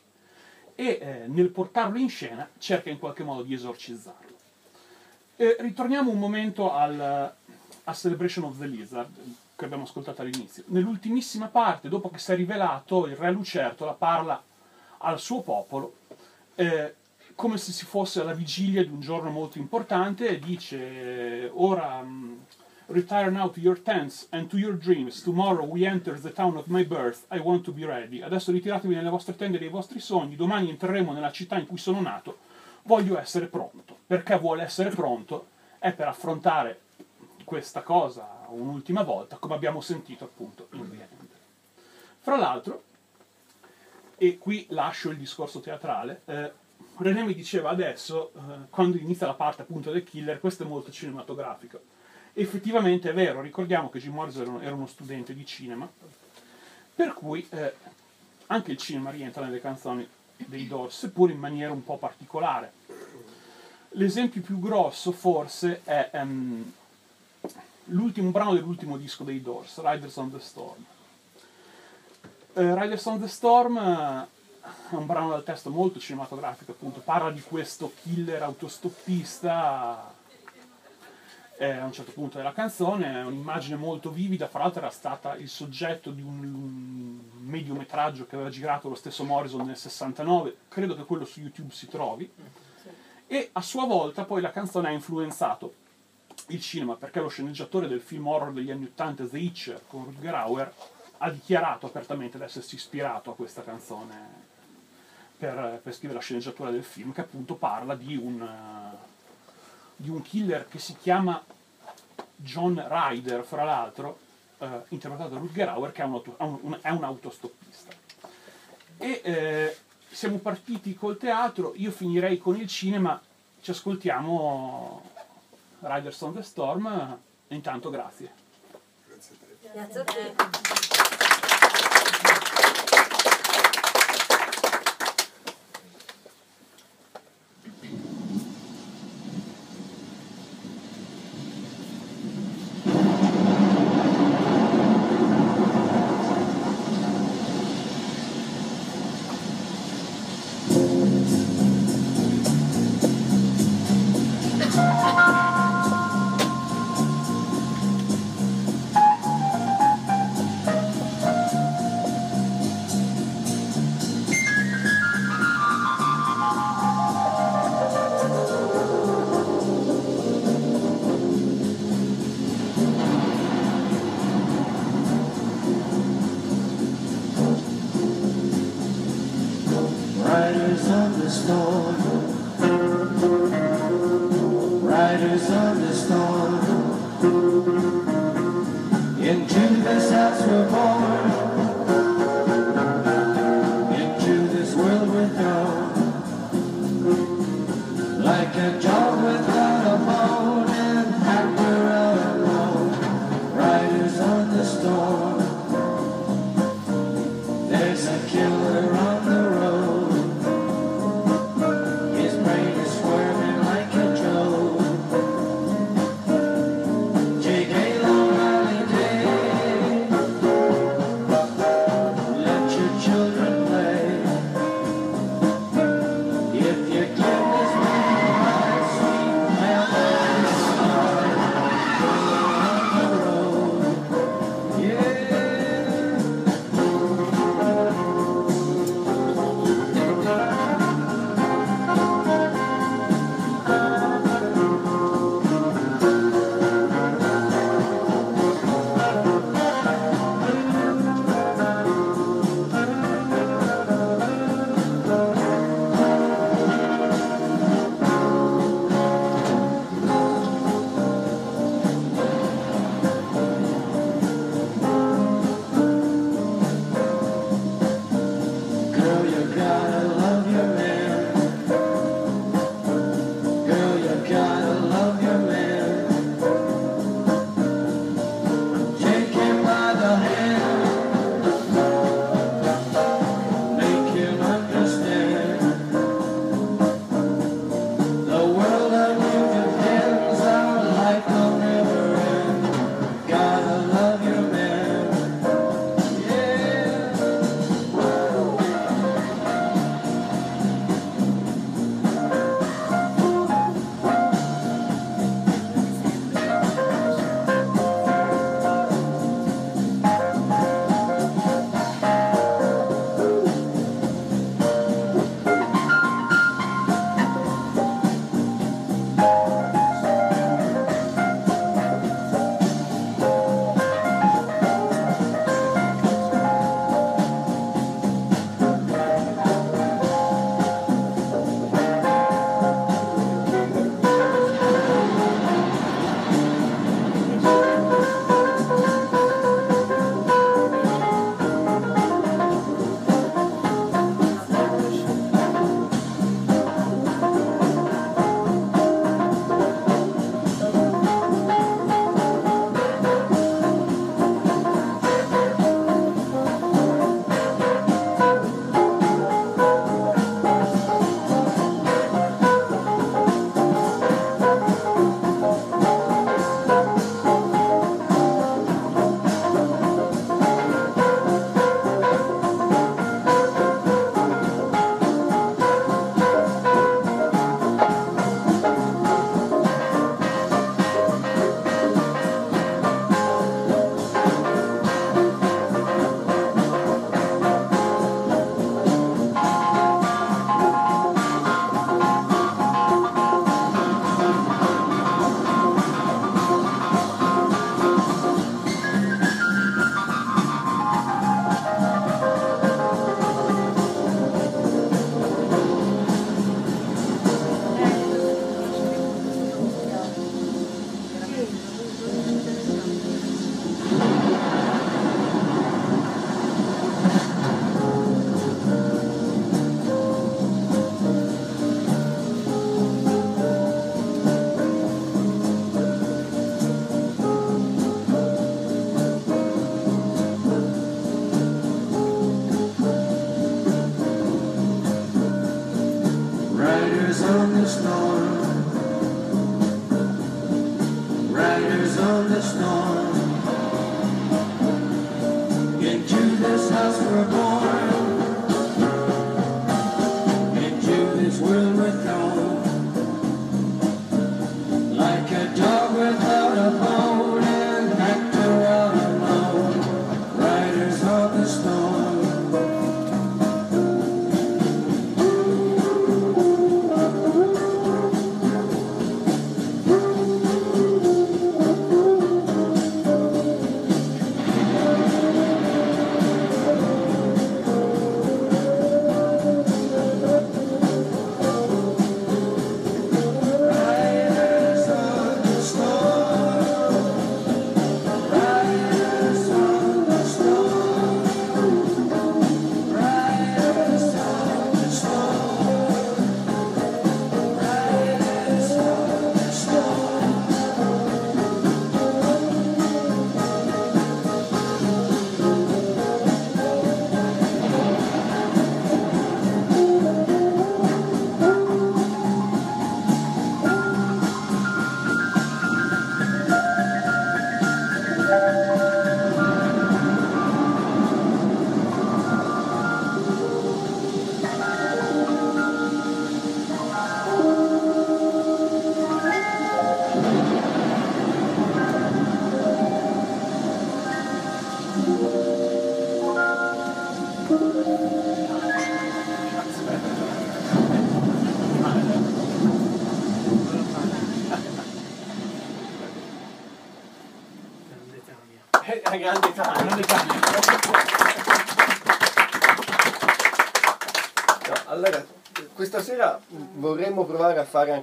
E eh, nel portarlo in scena cerca in qualche modo di esorcizzarlo. Eh, ritorniamo un momento al, a Celebration of the Lizard che abbiamo ascoltato all'inizio. Nell'ultimissima parte, dopo che si è rivelato, il re Lucertola parla al suo popolo eh, come se si fosse alla vigilia di un giorno molto importante e dice ora mm, retire now to your tents and to your dreams. Tomorrow we enter the town of my birth. I want to be ready. Adesso ritiratevi nelle vostre tende dei vostri sogni. Domani entreremo nella città in cui sono nato. Voglio essere pronto. Perché vuole essere pronto è per affrontare questa cosa un'ultima volta come abbiamo sentito appunto in The End. Fra l'altro e qui lascio il discorso teatrale. Eh, René mi diceva adesso, eh, quando inizia la parte appunto del killer, questo è molto cinematografico. Effettivamente è vero, ricordiamo che Jim Morrison era, uno studente di cinema, per cui eh, anche il cinema rientra nelle canzoni dei Doors, seppur in maniera un po' particolare. L'esempio più grosso forse è ehm, l'ultimo brano dell'ultimo disco dei Doors, Riders on the Storm. Eh, Riders on the Storm eh, è un brano dal testo molto cinematografico, appunto, parla di questo killer autostoppista eh, a un certo punto della canzone, è un'immagine molto vivida, fra l'altro era stata il soggetto di un, un mediometraggio che aveva girato lo stesso Morrison nel 69, credo che quello su YouTube si trovi, e a sua volta poi la canzone ha influenzato il cinema perché lo sceneggiatore del film horror degli anni 80 The Hitcher con Rutger Hauer ha dichiarato apertamente di essersi ispirato a questa canzone per, per scrivere la sceneggiatura del film che appunto parla di un, eh, di un killer che si chiama John Ryder fra l'altro eh, interpretato da Rutger Hauer, che è un, auto- un- un- è un autostoppista. E eh, siamo partiti col teatro, io finirei con il cinema, ci ascoltiamo Riders on the Storm, e intanto grazie. Grazie a te.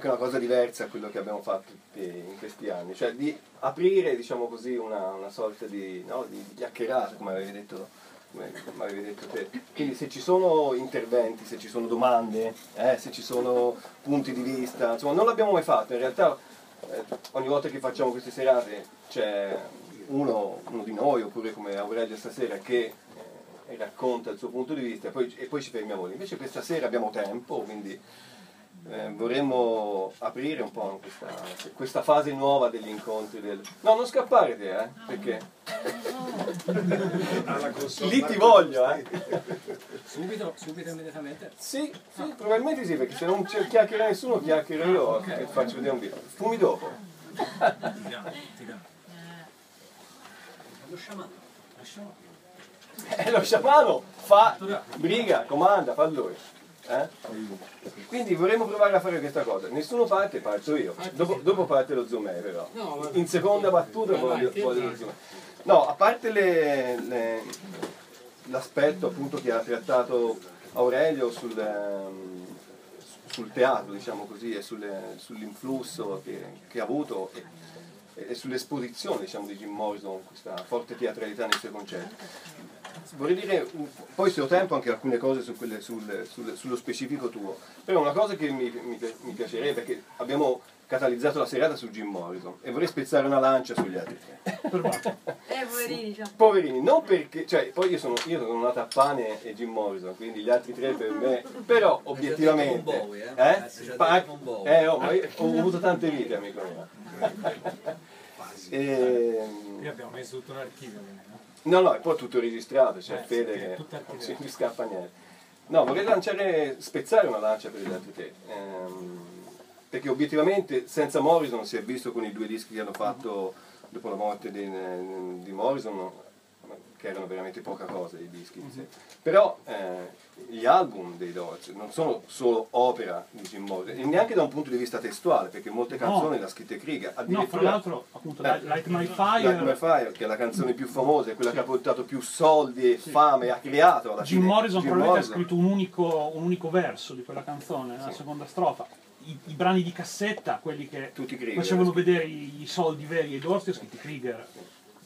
Anche una cosa diversa a quello che abbiamo fatto in questi anni, cioè di aprire, diciamo così, una, una sorta di, no, di chiacchierata, come avevi detto, come, come avevi detto te. Quindi se ci sono interventi, se ci sono domande, eh, se ci sono punti di vista, insomma non l'abbiamo mai fatto, in realtà eh, ogni volta che facciamo queste serate c'è uno, uno di noi, oppure come Aurelio stasera, che eh, racconta il suo punto di vista e poi, e poi ci fermiamo lì. Invece questa sera abbiamo tempo, quindi eh, vorremmo aprire un po' questa, questa fase nuova degli incontri. Del... No, non scappare te, eh, perché lì ti voglio, eh. Subito, subito, immediatamente. Sì, sì, probabilmente sì, perché se non chiacchiera nessuno, chiacchiero io e ti faccio vedere un video. Fumi dopo. Ti dà, ti dà. Lo sciamano. Lo sciamano. Eh, lo sciamano fa, briga, comanda, fa lui. Eh? Quindi vorremmo provare a fare questa cosa. Nessuno parte, parto io. Dopo, dopo parte lo zoom però. In seconda battuta voglio, vai, voglio lo zoom. No, a parte le- le- l'aspetto appunto che ha trattato Aurelio sul, ehm, sul teatro, diciamo così, e sulle- sull'influsso che, che ha avuto e, e sull'esposizione diciamo, di Jim Morrison, questa forte teatralità nei suoi concerti. Vorrei dire, un- poi se ho tempo, anche alcune cose su quelle- sul- sul- sullo specifico tuo, però una cosa che mi, mi- mi piacerebbe, perché abbiamo catalizzato la serata su Jim Morrison e vorrei spezzare una lancia sugli altri tre. Eh, poverini, diciamo. Poverini, non perché, cioè, poi io sono, io sono nato a Pane e Jim Morrison, quindi gli altri tre per me, però obiettivamente... Bowie, eh? eh? È Pa- eh, oh, ma io ho avuto tante vite, amico mio. Ehm, Qui abbiamo messo tutto l'archivio. quindi, no? No, no, e poi è tutto registrato, c'è Eh, Fede che non mi scappa niente. No, vorrei lanciare, spezzare una lancia per gli altri te. ehm, perché obiettivamente senza Morrison si è visto con i due dischi che hanno fatto dopo la morte di, di Morrison, che erano veramente poca cosa i dischi in sé. Però eh, gli album dei Doors non sono solo opera di Jim Morrison, e neanche da un punto di vista testuale, perché molte canzoni le ha scritte Krieger. No, fra l'altro, appunto, Eh, Light My Light My Fire, Fire, che è la canzone più famosa, è quella che ha portato più soldi e fame, ha creato alla Jim fine Morrison Jim probabilmente ha Morrison. scritto un unico, un unico verso di quella canzone, la Sì. seconda strofa. I, i brani di cassetta, quelli che Tutti Krieger. facevano vedere i, i soldi veri ai Doors, li ha scritti Krieger.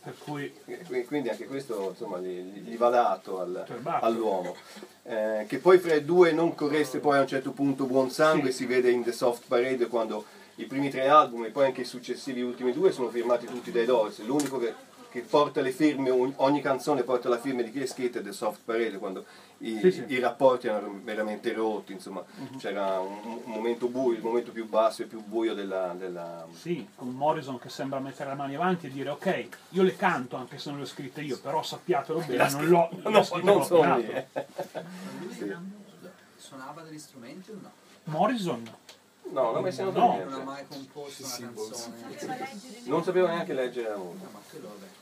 Per cui Qui- Quindi anche questo insomma, gli, gli va dato al- all'uomo. Eh, che poi fra i due non corresse poi a un certo punto buon sangue, Sì. si vede in The Soft Parade quando i primi tre album e poi anche i successivi ultimi due sono firmati tutti dai Doors. L'unico che, che porta le firme, ogni, canzone porta la firma di chi è scritta ed è soft parade, quando i, Sì, sì. i rapporti erano veramente rotti, insomma, c'era un, un momento buio, il momento più basso e più buio della... della- Sì, con Morrison che sembra mettere le mani avanti e dire ok, io le canto anche se non le ho scritte io, però sappiatelo bene, non l'ho No, l'ho scritto non sono. Lui Sì. suonava degli strumenti o no? Morrison? No, non mai sentito No. Non ha niente. mai composto una canzone. Non sapevo neanche leggere la musica.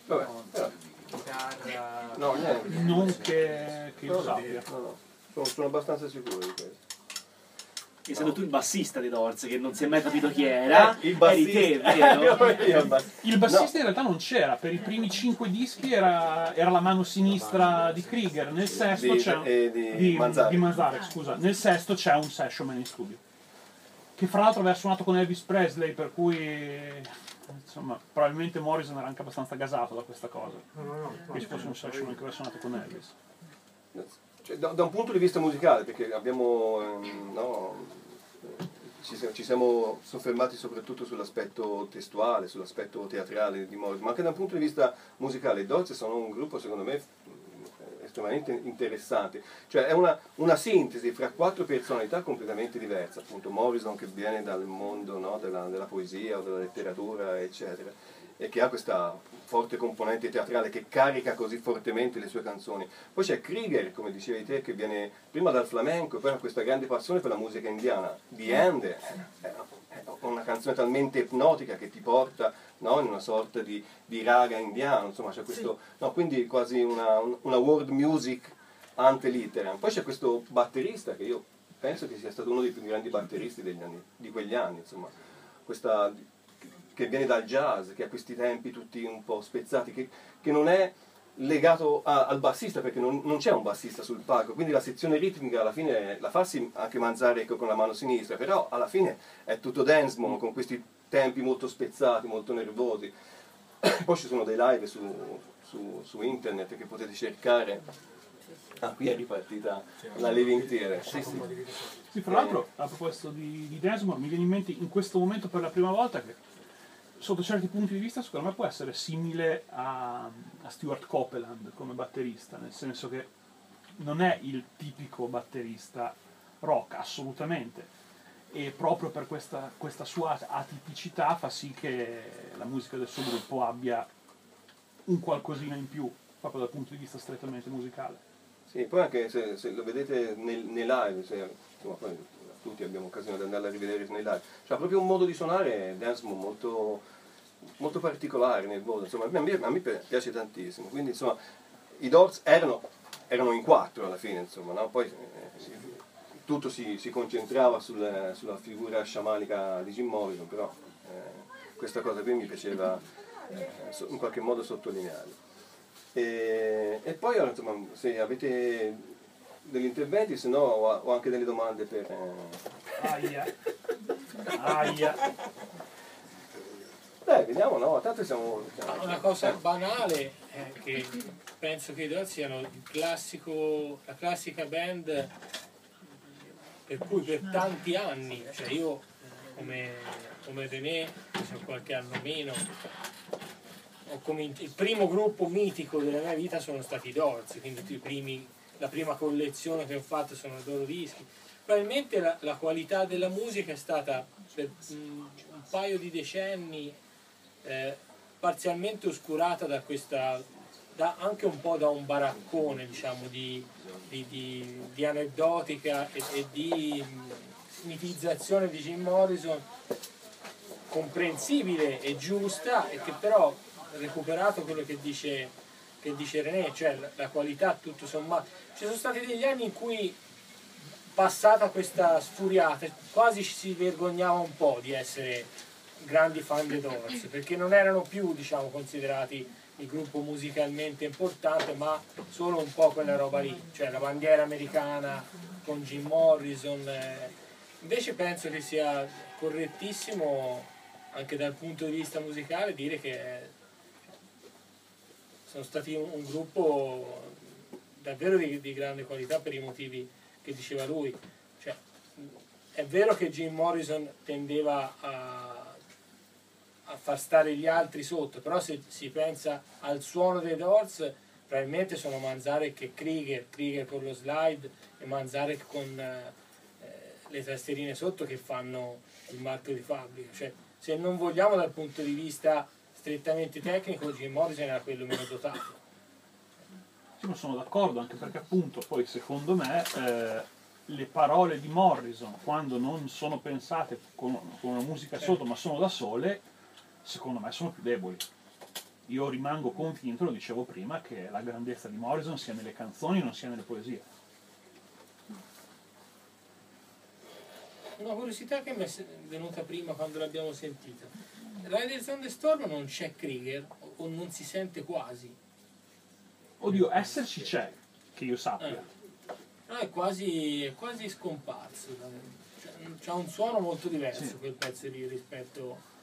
No, Vabbè, vabbè. però- Chitarra. No, niente. Non che, che io No, no, sappia. no, no. Sono, sono abbastanza sicuro di questo. Essendo tu il bassista dei Doors, che non si è mai capito chi era, Eh, il eri te, vero? (laughs) Il bass- Il bassista in realtà non c'era, per i primi cinque dischi era, era la mano sinistra di Krieger, nel sesto Di- c'è eh, di di, Manzarek. di Manzarek, scusa. Nel sesto c'è un session man in studio. Che fra l'altro aveva suonato con Elvis Presley, per cui insomma, probabilmente Morrison era anche abbastanza gasato da questa cosa. Che ci fosse un session man che aveva suonato con Elvis. Cioè, da, da un punto di vista musicale, perché abbiamo, ehm, no, ci, siamo- ci siamo soffermati soprattutto sull'aspetto testuale, sull'aspetto teatrale di Morrison, ma anche da un punto di vista musicale. I Doors sono un gruppo, secondo me, estremamente interessante. Cioè, è una, una sintesi fra quattro personalità completamente diverse, appunto Morrison che viene dal mondo no, della, della poesia o della letteratura, eccetera, e che ha questa forte componente teatrale che carica così fortemente le sue canzoni. Poi c'è Krieger, come dicevi te, che viene prima dal flamenco e poi ha questa grande passione per la musica indiana. The End è una canzone talmente ipnotica che ti porta no, in una sorta di, di raga indiano, insomma c'è questo, no, quindi quasi una, una world music ante litteram. Poi c'è questo batterista che io penso che sia stato uno dei più grandi batteristi degli anni, di quegli anni, insomma, questa, che viene dal jazz, che ha questi tempi tutti un po' spezzati, che, che non è legato a- al bassista perché non, non c'è un bassista sul palco, quindi la sezione ritmica alla fine la fa sì anche Manzarek con la mano sinistra, però alla fine è tutto dance mo, con questi tempi molto spezzati, molto nervosi. (clears throat) Poi ci sono dei live su, su- su internet che potete cercare. Ah, qui è ripartita la Living Theater. Sì, sì. Sì, fra l'altro, a proposito di, di Desmond, mi viene in mente in questo momento per la prima volta che sotto certi punti di vista secondo me può essere simile a, a Stuart Copeland come batterista, nel senso che non è il tipico batterista rock, assolutamente. E proprio per questa, questa sua atipicità fa sì che la musica del suo gruppo abbia un qualcosina in più, proprio dal punto di vista strettamente musicale. Sì, poi anche se, se lo vedete nel, nei live, se, insomma, poi tutti abbiamo occasione di andarla a rivedere nei live, c'ha proprio un modo di suonare Desmond molto, molto particolare nel modo, insomma, a me, a me piace tantissimo, quindi insomma i Doors erano, erano in quattro alla fine, insomma, no? poi tutto si, si concentrava sul- sulla figura sciamanica di Jim Morrison, però eh, questa cosa qui mi piaceva eh, in qualche modo sottolineare. E, e poi insomma, se avete degli interventi, se no ho, ho anche delle domande per... eh, Aia. (laughs) Aia. Dai, vediamo, no? Tanto siamo... siamo- Ma Una cosa banale è che penso che i Doors siano il classico, la classica band per cui per tanti anni, cioè io come, come René, ho qualche anno meno, il primo gruppo mitico della mia vita sono stati i Doors, quindi primi- la prima collezione che ho fatto sono i loro dischi. Probabilmente la, la qualità della musica è stata per un paio di decenni eh, parzialmente oscurata da questa, da- anche un po' da un baraccone diciamo, di, di- di- di aneddotica e, e di mitizzazione di Jim Morrison comprensibile e giusta e che però ha recuperato quello che dice, che dice René, cioè la, la qualità tutto sommato. Ci sono stati degli anni in cui passata questa sfuriata, quasi ci si vergognava un po' di essere grandi fan dei Doors, perché non erano più diciamo, considerati il gruppo musicalmente importante, ma solo un po' quella roba lì, cioè la bandiera americana con Jim Morrison. eh. Invece penso che sia correttissimo anche dal punto di vista musicale dire che sono stati un, un gruppo davvero di, di grande qualità per i motivi che diceva lui. Cioè, è vero che Jim Morrison tendeva a, a far stare gli altri sotto, però se si pensa al suono dei Doors, probabilmente sono Manzarek e Krieger, Krieger con lo slide e Manzarek con eh, eh, le tastierine sotto che fanno il marchio di fabbrica. Cioè, se non vogliamo dal punto di vista strettamente tecnico, Jim Morrison era quello meno dotato. Sì, ma sono d'accordo, anche perché appunto poi secondo me eh, le parole di Morrison, quando non sono pensate con, con una musica sotto, ma sono da sole, secondo me sono più deboli. Io rimango convinto, lo dicevo prima, che la grandezza di Morrison sia nelle canzoni, non sia nelle poesie. Una curiosità che mi è venuta prima quando l'abbiamo sentita. Riders on the Storm non c'è Krieger o- non si sente quasi. Oddio, esserci c'è, che io sappia. Eh. No, è quasi, è quasi scomparso. Cioè, c'ha un suono molto diverso Sì. quel pezzo lì rispetto.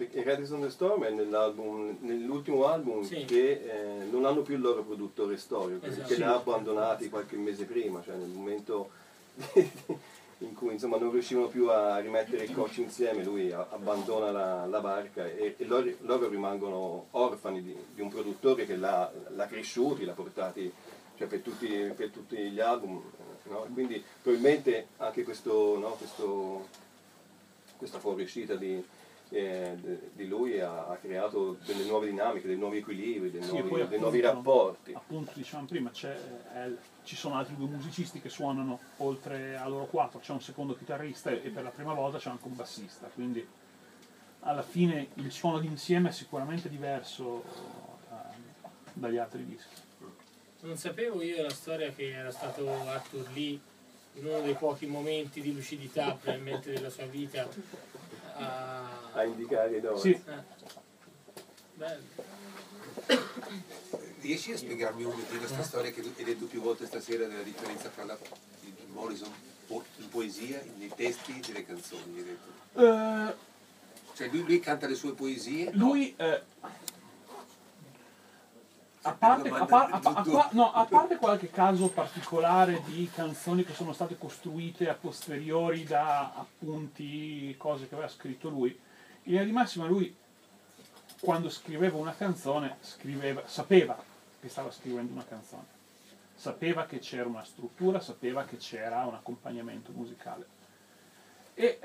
Perché Radisson the Storm è nell'ultimo album Sì. che eh, non hanno più il loro produttore storico, Esatto. che Sì. li ha abbandonati qualche mese prima, cioè nel momento (laughs) in cui insomma, non riuscivano più a rimettere il coach insieme, lui abbandona la, la barca e, e loro, loro rimangono orfani di, di un produttore che l'ha, cresciuti, l'ha portati cioè, per, tutti, per tutti gli album. eh, no? Quindi probabilmente anche questo, no, questo, questa fuoriuscita di, eh, di lui ha, ha creato delle nuove dinamiche, dei nuovi equilibri, dei Sì, nuovi, poi dei nuovi appunto- rapporti. Appunto, dicevamo prima, c'è, eh, ci sono altri due musicisti che suonano oltre a loro quattro, c'è un secondo chitarrista e per la prima volta c'è anche un bassista, quindi alla fine il suono d'insieme è sicuramente diverso eh, dagli altri dischi. Non sapevo io la storia che era stato Arthur Lee in uno dei pochi momenti di lucidità probabilmente della sua vita a... A indicare i Doors. Sì, Eh. Riesci a spiegarmi un pochino questa storia che hai detto più volte stasera della differenza fra la di Morrison po- in poesia, nei testi delle canzoni? Hai detto. Eh, Cioè lui, lui canta le sue poesie? lui eh, a parte, a, par- a pa- no, a parte qualche caso particolare di canzoni che sono state costruite a posteriori da appunti, cose che aveva scritto lui, in linea di massima lui quando scriveva una canzone scriveva, sapeva che stava scrivendo una canzone, sapeva che c'era una struttura, sapeva che c'era un accompagnamento musicale. E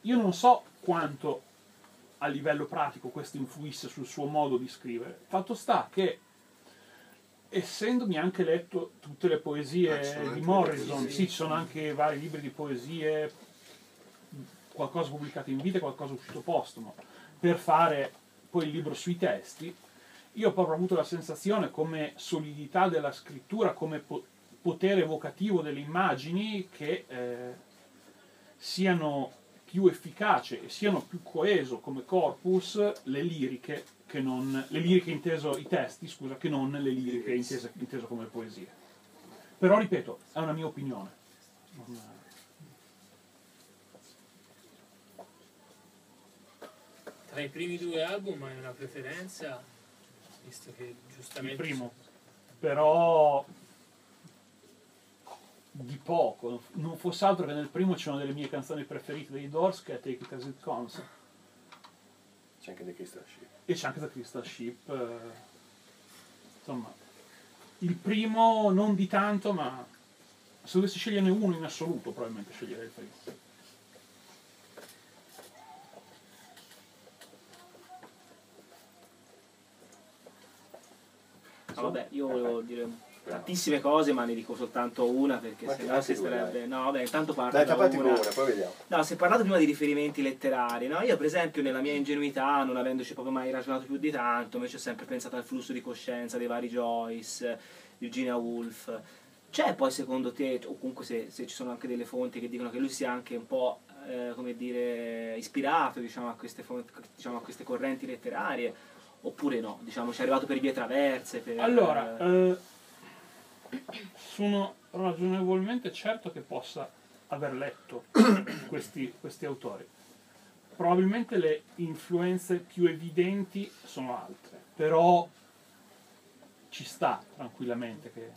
io non so quanto a livello pratico questo influisse sul suo modo di scrivere. Fatto sta che, essendomi anche letto tutte le Ah, poesie sono di Morrison, poesie. sì, ci sono anche vari libri di poesie, qualcosa pubblicato in vita e qualcosa uscito postumo, per fare poi il libro sui testi, io ho proprio avuto la sensazione come solidità della scrittura, come po- potere evocativo delle immagini che eh, siano più efficace e siano più coeso come corpus le liriche che non le liriche inteso i testi, scusa, che non le liriche intese, inteso come poesie. Però ripeto, è una mia opinione. Tra i primi due album hai una preferenza, visto che il giustamente... primo. Però di poco, non fosse altro che nel primo c'è una delle mie canzoni preferite dei Doors che è Take It As It Comes C'è anche The Crystal Ship. e c'è anche The Crystal Ship. eh, Insomma, il primo non di tanto, ma se dovessi sceglierne uno in assoluto probabilmente sceglierei il primo. No, vabbè, io volevo dire tantissime cose, ma ne dico soltanto una perché Ma se no anche si starebbe. No, vabbè, intanto parto Dai, da una. una, poi vediamo. No, si è parlato prima di riferimenti letterari, no? Io per esempio nella mia ingenuità, non avendoci proprio mai ragionato più di tanto, invece ho sempre pensato al flusso di coscienza dei vari Joyce, Virginia Woolf. C'è poi secondo te, o comunque se, se ci sono anche delle fonti che dicono che lui sia anche un po', eh, come dire, ispirato diciamo, a, queste fon- diciamo, a queste correnti letterarie, oppure no? Diciamo, ci è arrivato per vie traverse? Per, Allora, eh, sono ragionevolmente certo che possa aver letto (clears throat) questi, questi autori. Probabilmente le influenze più evidenti sono altre, però ci sta tranquillamente che,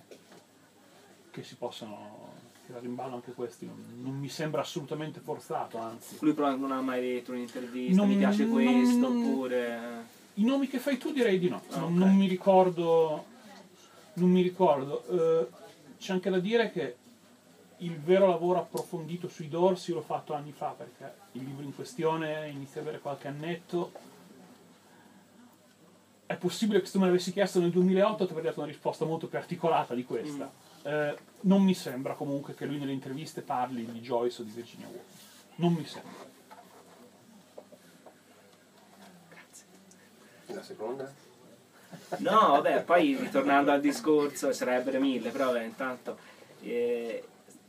che si possano tirare in ballo anche questi, non, non mi sembra assolutamente forzato, anzi. Lui però non ha mai detto in un'intervista, Non- mi piace non- questo, oppure... I nomi che fai tu direi di no, Ah, non, ok. non mi ricordo. Non mi ricordo. Eh, c'è anche da dire che il vero lavoro approfondito sui dorsi l'ho fatto anni fa perché il libro in questione inizia ad avere qualche annetto. È possibile che se tu me l'avessi chiesto nel 2008 ti avrei dato una risposta molto più articolata di questa. Eh, non mi sembra comunque che lui nelle interviste parli di Joyce o di Virginia Woolf. Non mi sembra. La seconda? No, vabbè, poi ritornando al discorso, sarebbero mille, però vabbè, intanto eh,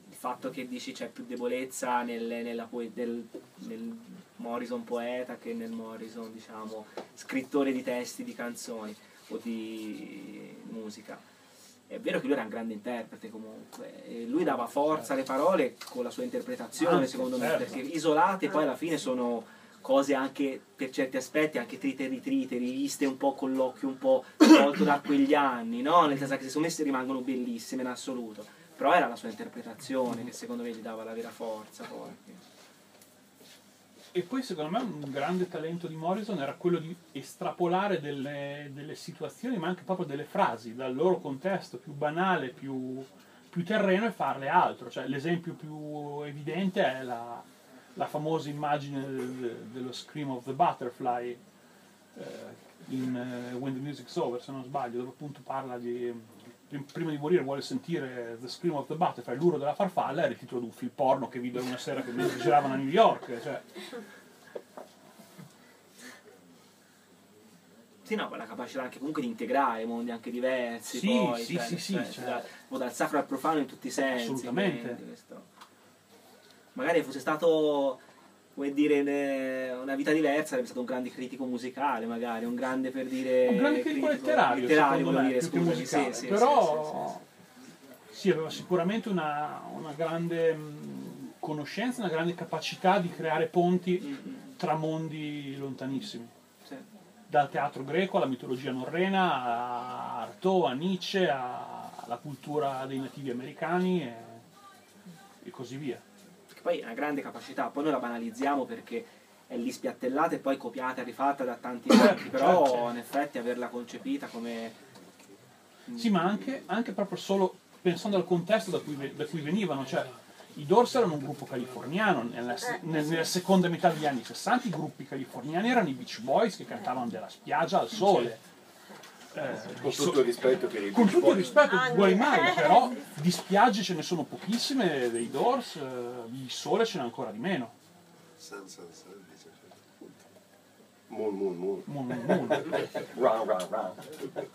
il fatto che dici c'è più debolezza nel, nella poe- del- nel Morrison poeta che nel Morrison, diciamo, scrittore di testi di canzoni o di musica. È vero che lui era un grande interprete comunque, e lui dava forza alle parole con la sua interpretazione, secondo me, certo. perché isolate poi alla fine sono cose anche per certi aspetti anche trite e ritrite, riviste un po' con l'occhio un po' tolto da quegli anni, no? Nel senso che secondo me rimangono bellissime in assoluto. Però era la sua interpretazione che secondo me gli dava la vera forza poi. E poi secondo me un grande talento di Morrison era quello di estrapolare delle, delle situazioni, ma anche proprio delle frasi dal loro contesto più banale, più, più terreno e farle altro. Cioè, l'esempio più evidente è la, la famosa immagine del- dello Scream of the Butterfly eh, in eh, When the Music's Over, se non sbaglio, dove appunto parla di prim- prima di morire vuole sentire The Scream of the Butterfly, l'uro della farfalla, era il titolo di un film porno che vide una sera che giravano a New York. Cioè, Sì, no, ma la capacità anche comunque di integrare mondi anche diversi. Sì, poi, sì, cioè, sì, sì, cioè, cioè. da- proprio dal sacro al profano in tutti i sensi. Assolutamente. quindi questo- Magari fosse stato, come dire, una vita diversa, sarebbe stato un grande critico musicale, magari, un grande per dire. un grande critico letterario, letterario, volevo me, dire, scusami, musicale. sì, sì, però sì, aveva sicuramente una, una grande conoscenza, una grande capacità di creare ponti sì, sì. Mm, mm, tra mondi lontanissimi. sì. Dal teatro greco alla mitologia norrena, a Artaud, a Nietzsche, alla cultura dei nativi americani e, e così via. Che poi è una grande capacità, poi noi la banalizziamo perché è lì spiattellata e poi copiata e rifatta da tanti (coughs) altri, però certo. in effetti averla concepita come... Sì, ma anche, anche proprio solo pensando al contesto da cui, da cui venivano, cioè i Doors erano un gruppo californiano, nella, Eh, nel- nella seconda metà degli anni 60 i gruppi californiani erano i Beach Boys che cantavano della spiaggia al sole. Eh, Con tutto il rispetto per i con tutto il rispetto, Anche. guai mai, però (laughs) di spiagge ce ne sono pochissime dei Doors, eh, di sole ce n'è ancora di meno. San, san, san, dice. Moon, moon, moon. Moon, moon, moon. (laughs) Round, round, round.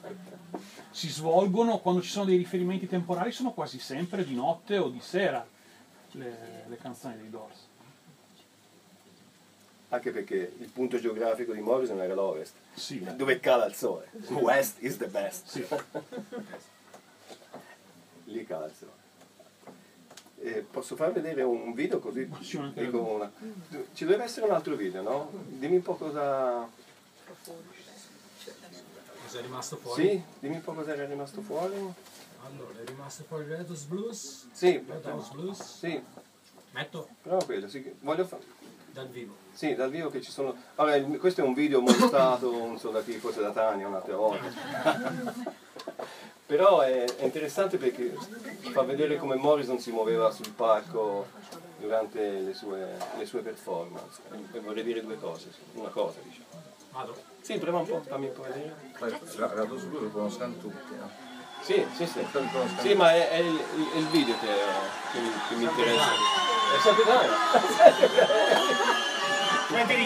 si svolgono quando ci sono dei riferimenti temporali sono quasi sempre di notte o di sera le, le canzoni dei Doors Anche perché il punto geografico di Morrison era l'ovest, sì, dove cala il sole. West is the best. sì. (laughs) Lì cala il sole. Eh, posso far vedere un video così? Sì, dico una- Ci deve essere un altro video, no? Dimmi un po' cosa... Cosa è rimasto fuori? Sì? Dimmi un po' cosa era rimasto fuori. Allora, è rimasto fuori Red House Blues. Sì, Red House Blues. sì, Metto però quello, sì. Voglio fare... dal vivo. Sì, dal vivo che ci sono... Il- questo è un video montato, (coughs) non so da chi, forse da Tania un'altra volta. (laughs) Però è, è interessante perché fa vedere come Morrison si muoveva sul palco durante le sue, le sue performance. E vorrei dire due cose, una cosa diciamo. Vado. Sì, prova un po', fammi un po' vedere. La Blu lo conoscono tutti, no? Sì, sì, sì. Sì, ma è, è il, il- il video che, che mi, che mi interessa. È sempre Tania. (laughs) Where did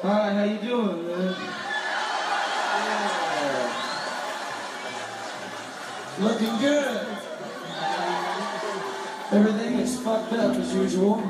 Hi, how you doing. Yeah. Looking good. Everything is fucked up as usual.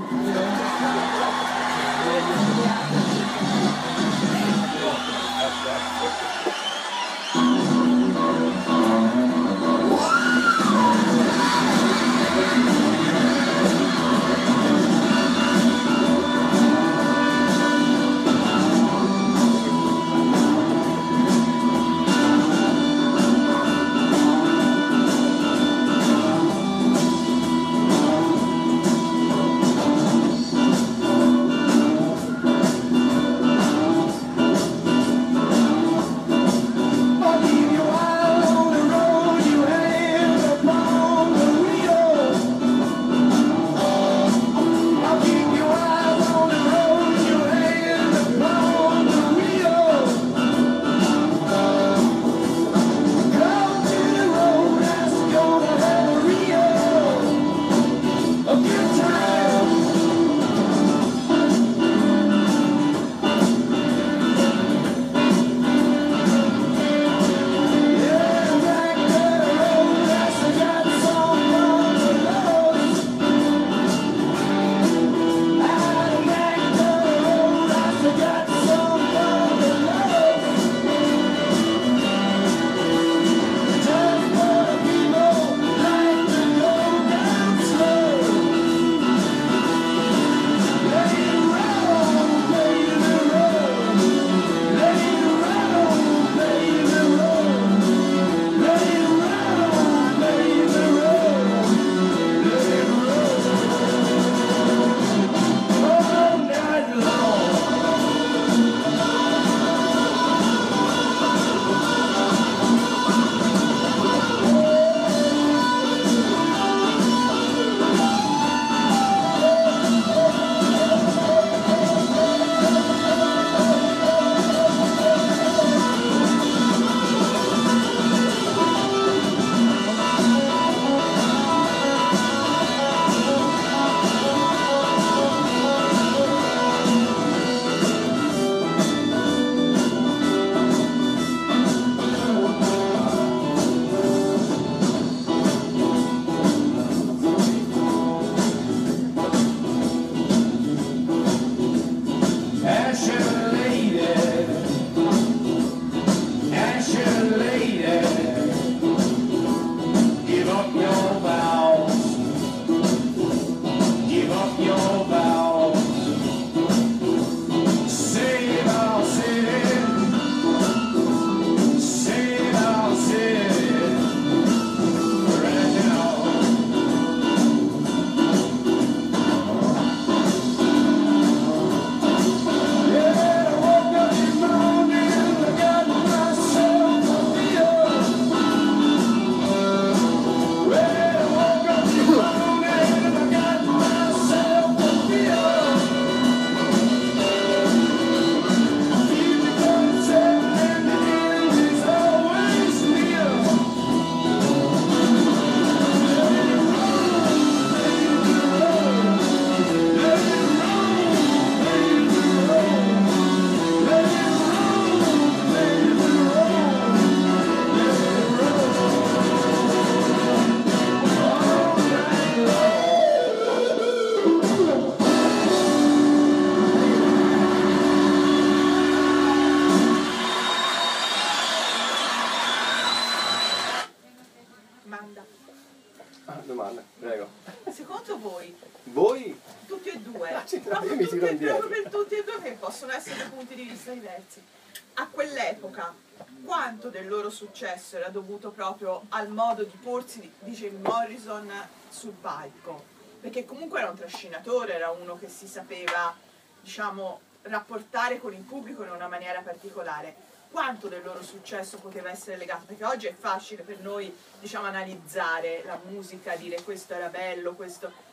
Successo era dovuto proprio al modo di porsi di- di Jim Morrison sul palco? Perché comunque era un trascinatore, era uno che si sapeva, diciamo, rapportare con il pubblico in una maniera particolare. Quanto del loro successo poteva essere legato? Perché oggi è facile per noi, diciamo, analizzare la musica, dire questo era bello, questo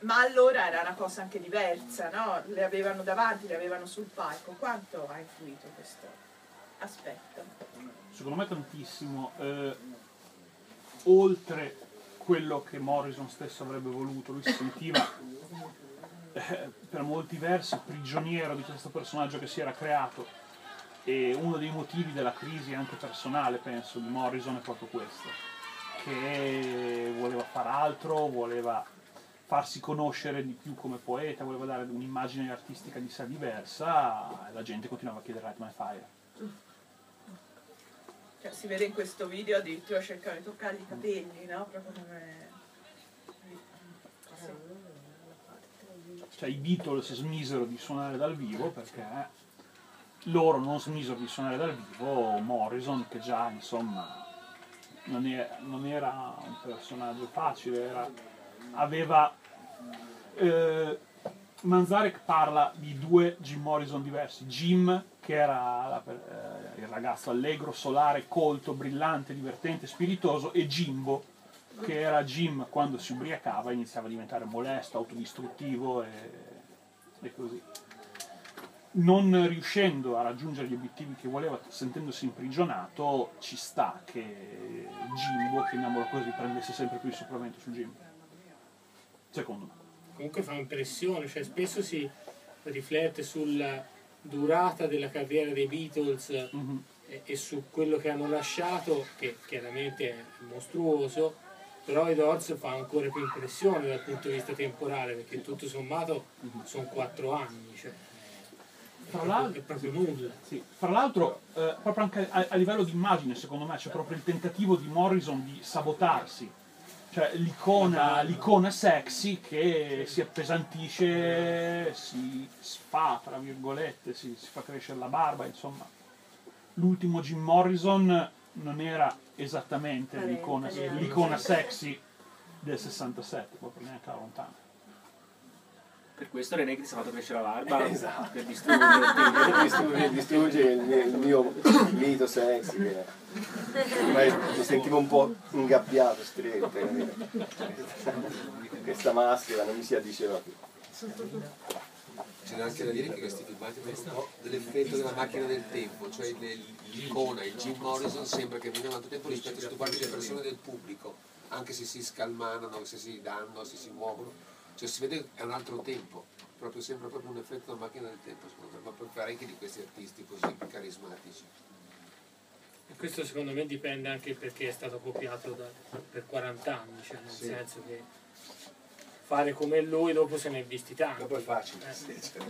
ma allora era una cosa anche diversa, no? Le avevano davanti, le avevano sul palco. Quanto ha influito questo aspetto? Secondo me tantissimo. eh, oltre quello che Morrison stesso avrebbe voluto, lui si sentiva eh, per molti versi prigioniero di questo personaggio che si era creato e uno dei motivi della crisi anche personale, penso, di Morrison è proprio questo, che voleva fare altro, voleva farsi conoscere di più come poeta, voleva dare un'immagine artistica di sé diversa la gente continuava a chiedere Light My Fire. Cioè, si vede in questo video addirittura cercano di toccargli i capelli, no? Proprio come... Cioè i Beatles smisero di suonare dal vivo perché loro non smisero di suonare dal vivo, Morrison che già insomma non era, non era un personaggio facile, era- aveva... eh, Manzarek parla di due Jim Morrison diversi, Jim che era eh, il ragazzo allegro, solare, colto, brillante, divertente, spiritoso e Jimbo che era Jim quando si ubriacava iniziava a diventare molesto, autodistruttivo e, e così. Non riuscendo a raggiungere gli obiettivi che voleva, sentendosi imprigionato, ci sta che Jimbo, chiamiamolo così, prendesse sempre più il sopravvento su Jim. Secondo me. comunque fa impressione, cioè spesso si riflette sulla durata della carriera dei Beatles e, e su quello che hanno lasciato, che chiaramente è mostruoso, però i Doors fa ancora più impressione dal punto di vista temporale, perché tutto sommato sono quattro anni, cioè Tra è l'altro, proprio nulla. Sì. Fra l'altro, eh, proprio anche a, a livello di immagine, secondo me, c'è proprio il tentativo di Morrison di sabotarsi. Cioè l'icona, l'icona sexy che si appesantisce, si sfa, tra virgolette, si, si fa crescere la barba, insomma. L'ultimo Jim Morrison non era esattamente l'icona, l'icona sexy del 67, proprio neanche lontano. Per questo René si è fatto crescere la barba (laughs) Esatto. per distruggere distruggere il, mio, mito sexy che ormai mi sentivo un po' ingabbiato, stretto questa maschera non mi si addiceva più. C'è anche da dire che questi filmati po' dell'effetto della macchina del tempo, cioè l'icona, il Jim Morrison sembra che viene tanto tempo rispetto se tu guardi le persone del pubblico, anche se si scalmanano, se si danno, se si muovono, cioè si vede che è un altro tempo, proprio sembra proprio un effetto della macchina del tempo, secondo me, ma per parecchi di questi artisti così carismatici. E questo secondo me dipende anche perché è stato copiato da- per 40 anni, cioè nel Sì. senso che fare come lui dopo se ne è visti tanti. Dopo è facile, Eh, sì, cioè.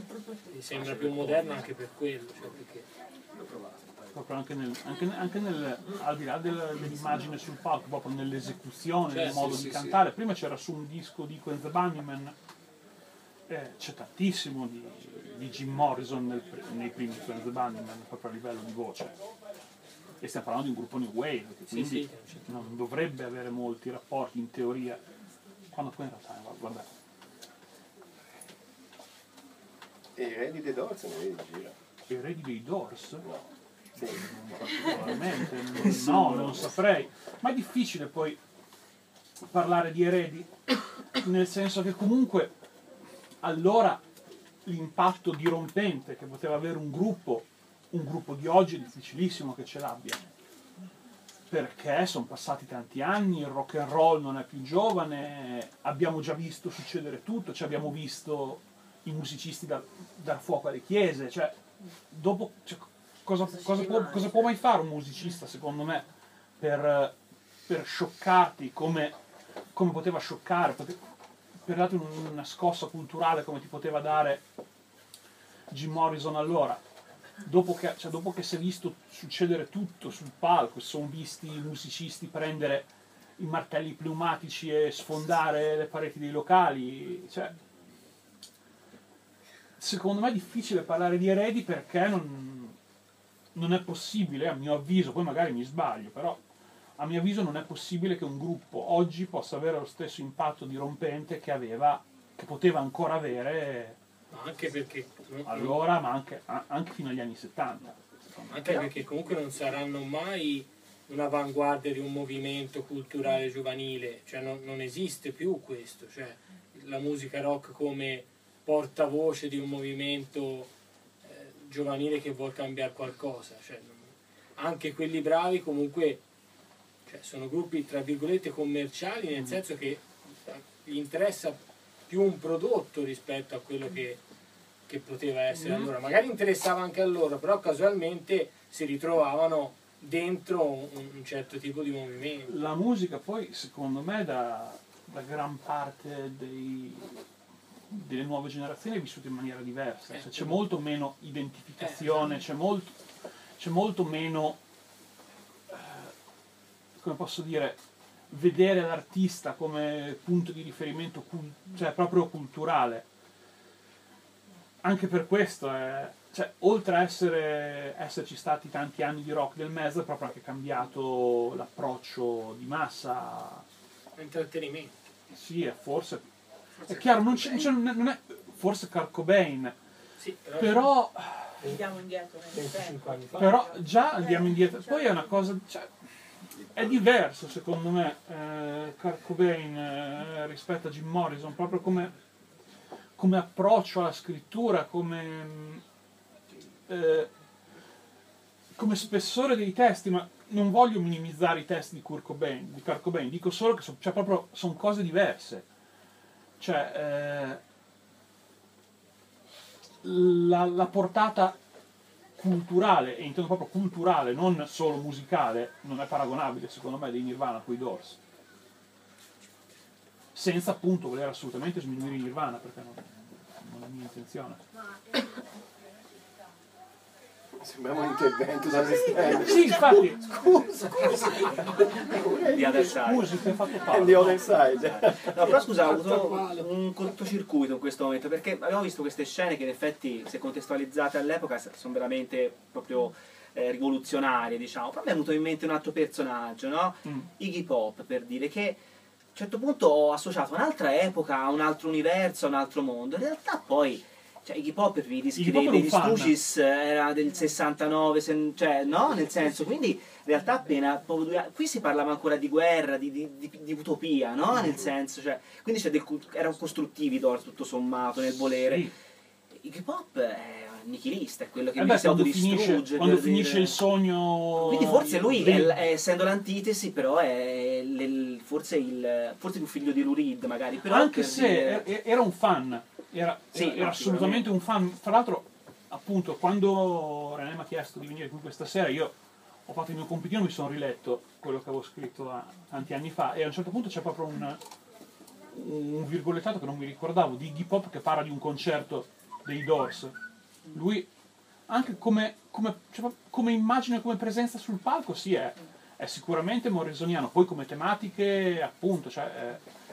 mi sembra più moderno anche per quello. Cioè perché proprio anche, nel, anche, anche nel, al di là del- dell'immagine sul palco, proprio nell'esecuzione, nel Certo, modo sì, di sì, cantare. Prima c'era su un disco di Quentin Bunnyman, eh, c'è tantissimo di, di Jim Morrison nel nei primi Quentin Bunnyman, proprio a livello di voce. E stiamo parlando di un gruppo New Wave, che quindi non dovrebbe avere molti rapporti in teoria, quando poi in realtà, guardate, e i re di The Doors vedi in giro i eredi dei Doors? sì. Particolarmente, (laughs) no, non saprei. Ma è difficile poi parlare di eredi, nel senso che comunque allora l'impatto dirompente che poteva avere un gruppo, un gruppo di oggi è difficilissimo che ce l'abbia. Perché sono passati tanti anni, il rock and roll non è più giovane, abbiamo già visto succedere tutto, cioè abbiamo visto i musicisti dar, dar fuoco alle chiese, cioè dopo cioè, cosa, cosa può, cosa può mai fare un musicista secondo me per, per scioccarti come, come poteva scioccare, pote- per darti un- una scossa culturale come ti poteva dare Jim Morrison allora. Dopo che, cioè, dopo che si è visto succedere tutto sul palco, si sono visti i musicisti prendere i martelli pneumatici e sfondare le pareti dei locali, cioè, secondo me è difficile parlare di eredi perché non, non è possibile, a mio avviso, poi magari mi sbaglio, però a mio avviso non è possibile che un gruppo oggi possa avere lo stesso impatto dirompente che aveva, che poteva ancora avere anche perché allora, ma anche, anche fino agli anni 70. Anche perché comunque non saranno mai un'avanguardia di un movimento culturale giovanile, cioè non, non esiste più questo, cioè la musica rock come portavoce di un movimento giovanile che vuol cambiare qualcosa, cioè, anche quelli bravi comunque cioè, sono gruppi tra virgolette commerciali nel senso che gli interessa più un prodotto rispetto a quello che, che poteva essere Mm. allora. Magari interessava anche a loro, però casualmente si ritrovavano dentro un, un certo tipo di movimento. La musica poi, secondo me, da, da gran parte dei- delle nuove generazioni è vissuta in maniera diversa. Cioè, c'è molto meno identificazione, c'è molto, c'è molto meno, eh, come posso dire, vedere l'artista come punto di riferimento, cul- cioè proprio culturale. Anche per questo, è- cioè, oltre a essere, esserci stati tanti anni di rock del mezzo, è proprio anche cambiato l'approccio di massa. Intrattenimento. Sì, è forse. È chiaro, non c'è, c'è- non è, forse Kurt Cobain, Sì, però, Andiamo indietro nel tempo. però già andiamo indietro. Poi è una cosa, cioè, è diverso secondo me eh, Kurt Cobain eh, rispetto a Jim Morrison, proprio come, come approccio alla scrittura, come, mm, eh, come spessore dei testi, ma non voglio minimizzare i testi di Kurt Cobain, di Kurt Cobain, dico solo che sono cioè, proprio, sono cose diverse. Cioè, eh, la, la portata culturale, e intendo proprio culturale, non solo musicale, non è paragonabile secondo me dei Nirvana con i Doors. Senza appunto voler assolutamente sminuire Nirvana, perché non, non è mia intenzione. Sembrava un intervento dall'esterno. Sì, infatti. Scusa, Di Other Side. Musica hai fatto And the other side. No, però scusa, ho avuto un cortocircuito in questo momento perché abbiamo visto queste scene che in effetti, se contestualizzate all'epoca, sono veramente proprio eh, rivoluzionarie, diciamo. Però mi è venuto in mente un altro personaggio, no? Mm. Iggy Pop, per dire che a un certo punto ho associato a un'altra epoca, a un altro universo, a un altro mondo. In realtà poi. Cioè, Iggy Pop per i dischi Iggy dei, Pop era un degli. Stooges era del 69, se- cioè, no? Nel senso, quindi in realtà appena qui si parlava ancora di guerra, di, di- di- di utopia, no? Nel senso, cioè, quindi c'è del erano costruttivi Doors tutto sommato nel volere. Sì. Iggy Pop è nichilista, è quello che Eh beh, si quando finisce, autodistrugge. quando finisce il sogno. Quindi forse lui, è, è- essendo l'antitesi, però è l- forse, il, forse più figlio di Lou Reed magari. Però anche se dire- er- era un fan, era, Sì, era assolutamente un fan. Fra l'altro, appunto, quando René mi ha chiesto di venire qui questa sera, io ho fatto il mio compitino, mi sono riletto quello che avevo scritto a- tanti anni fa e a un certo punto c'è proprio un, un virgolettato che non mi ricordavo di Iggy Pop che parla di un concerto dei Doors. Lui, anche come, come, cioè, come immagine, come presenza sul palco, sì, è, è sicuramente morrisoniano, poi come tematiche, appunto, cioè, eh,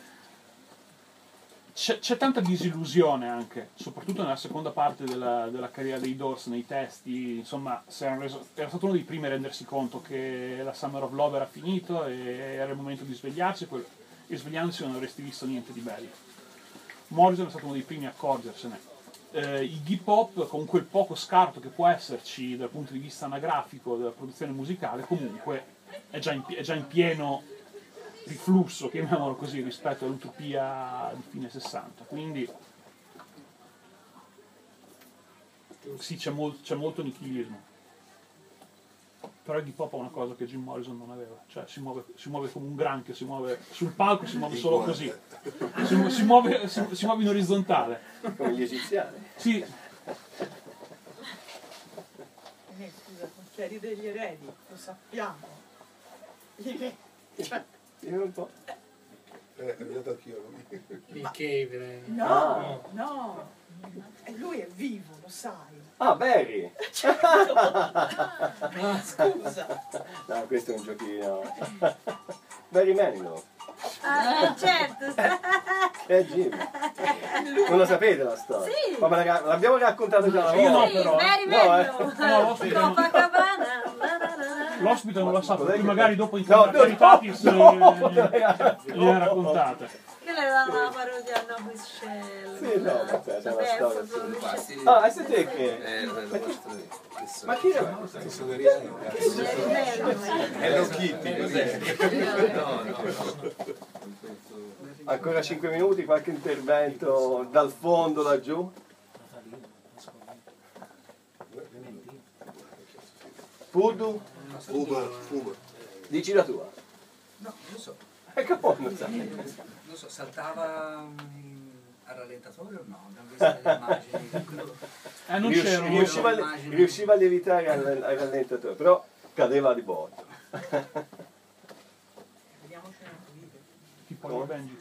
c'è, c'è tanta disillusione anche, soprattutto nella seconda parte della, della carriera dei Doors, nei testi, insomma, reso- era stato uno dei primi a rendersi conto che la Summer of Love era finito e era il momento di svegliarsi, quel- e svegliandosi non avresti visto niente di bello. Morrison è stato uno dei primi a accorgersene. Eh, Iggy Pop, con quel poco scarto che può esserci dal punto di vista anagrafico della produzione musicale, comunque è già in, è già in pieno riflusso, chiamiamolo così, rispetto all'utopia di fine 60. Quindi sì, c'è, mol- c'è molto nichilismo. Però Iggy Pop ha una cosa che Jim Morrison non aveva, cioè si muove, si muove come un granchio, si muove sul palco, si muove solo così, si, mu- si muove, si- si muove in orizzontale. Come gli egiziani. Sì, Eh, scusa, contieri degli eredi, lo sappiamo. Gli. Cioè, Io un po'. Eh, è venuto anch'io. (laughs) Il Cave. eh. No, no, E lui è vivo, lo sai. Ah, Barry! (laughs) Scusa. No, questo è un giochino. (laughs) Barry Manilow. Ah, certo. È Jimmy. Non lo sapete la storia? Sì. Ma l'abbiamo raccontato già una Io no, volta. però. Very No, bello. eh. No, non- Copacabana. La, la, la, la. L'ospite non lo sa, per Cos'è cui che- magari dopo in No, no, Caritatis no, no, gliene raccontate. Che le danno la parodia a Nobis Shell. Sì, no, vabbè, c'è una Vabbè, storia. Ah, e siete che? Eh. Ma chi era? Che sono riani. Hello Kitty, cos'è? No, no, no. Ancora 5 minuti, qualche intervento dal fondo laggiù? Pudu, Fuma, fuma. dici la tua. No, non so, Ecco, non sai. non so, saltava al rallentatore o no? Abbiamo visto delle immagini. Eh, non Riusci- c'ero. riusciva, riusciva a lievitare al, al rallentatore, però cadeva di botto. Tipo io Benji.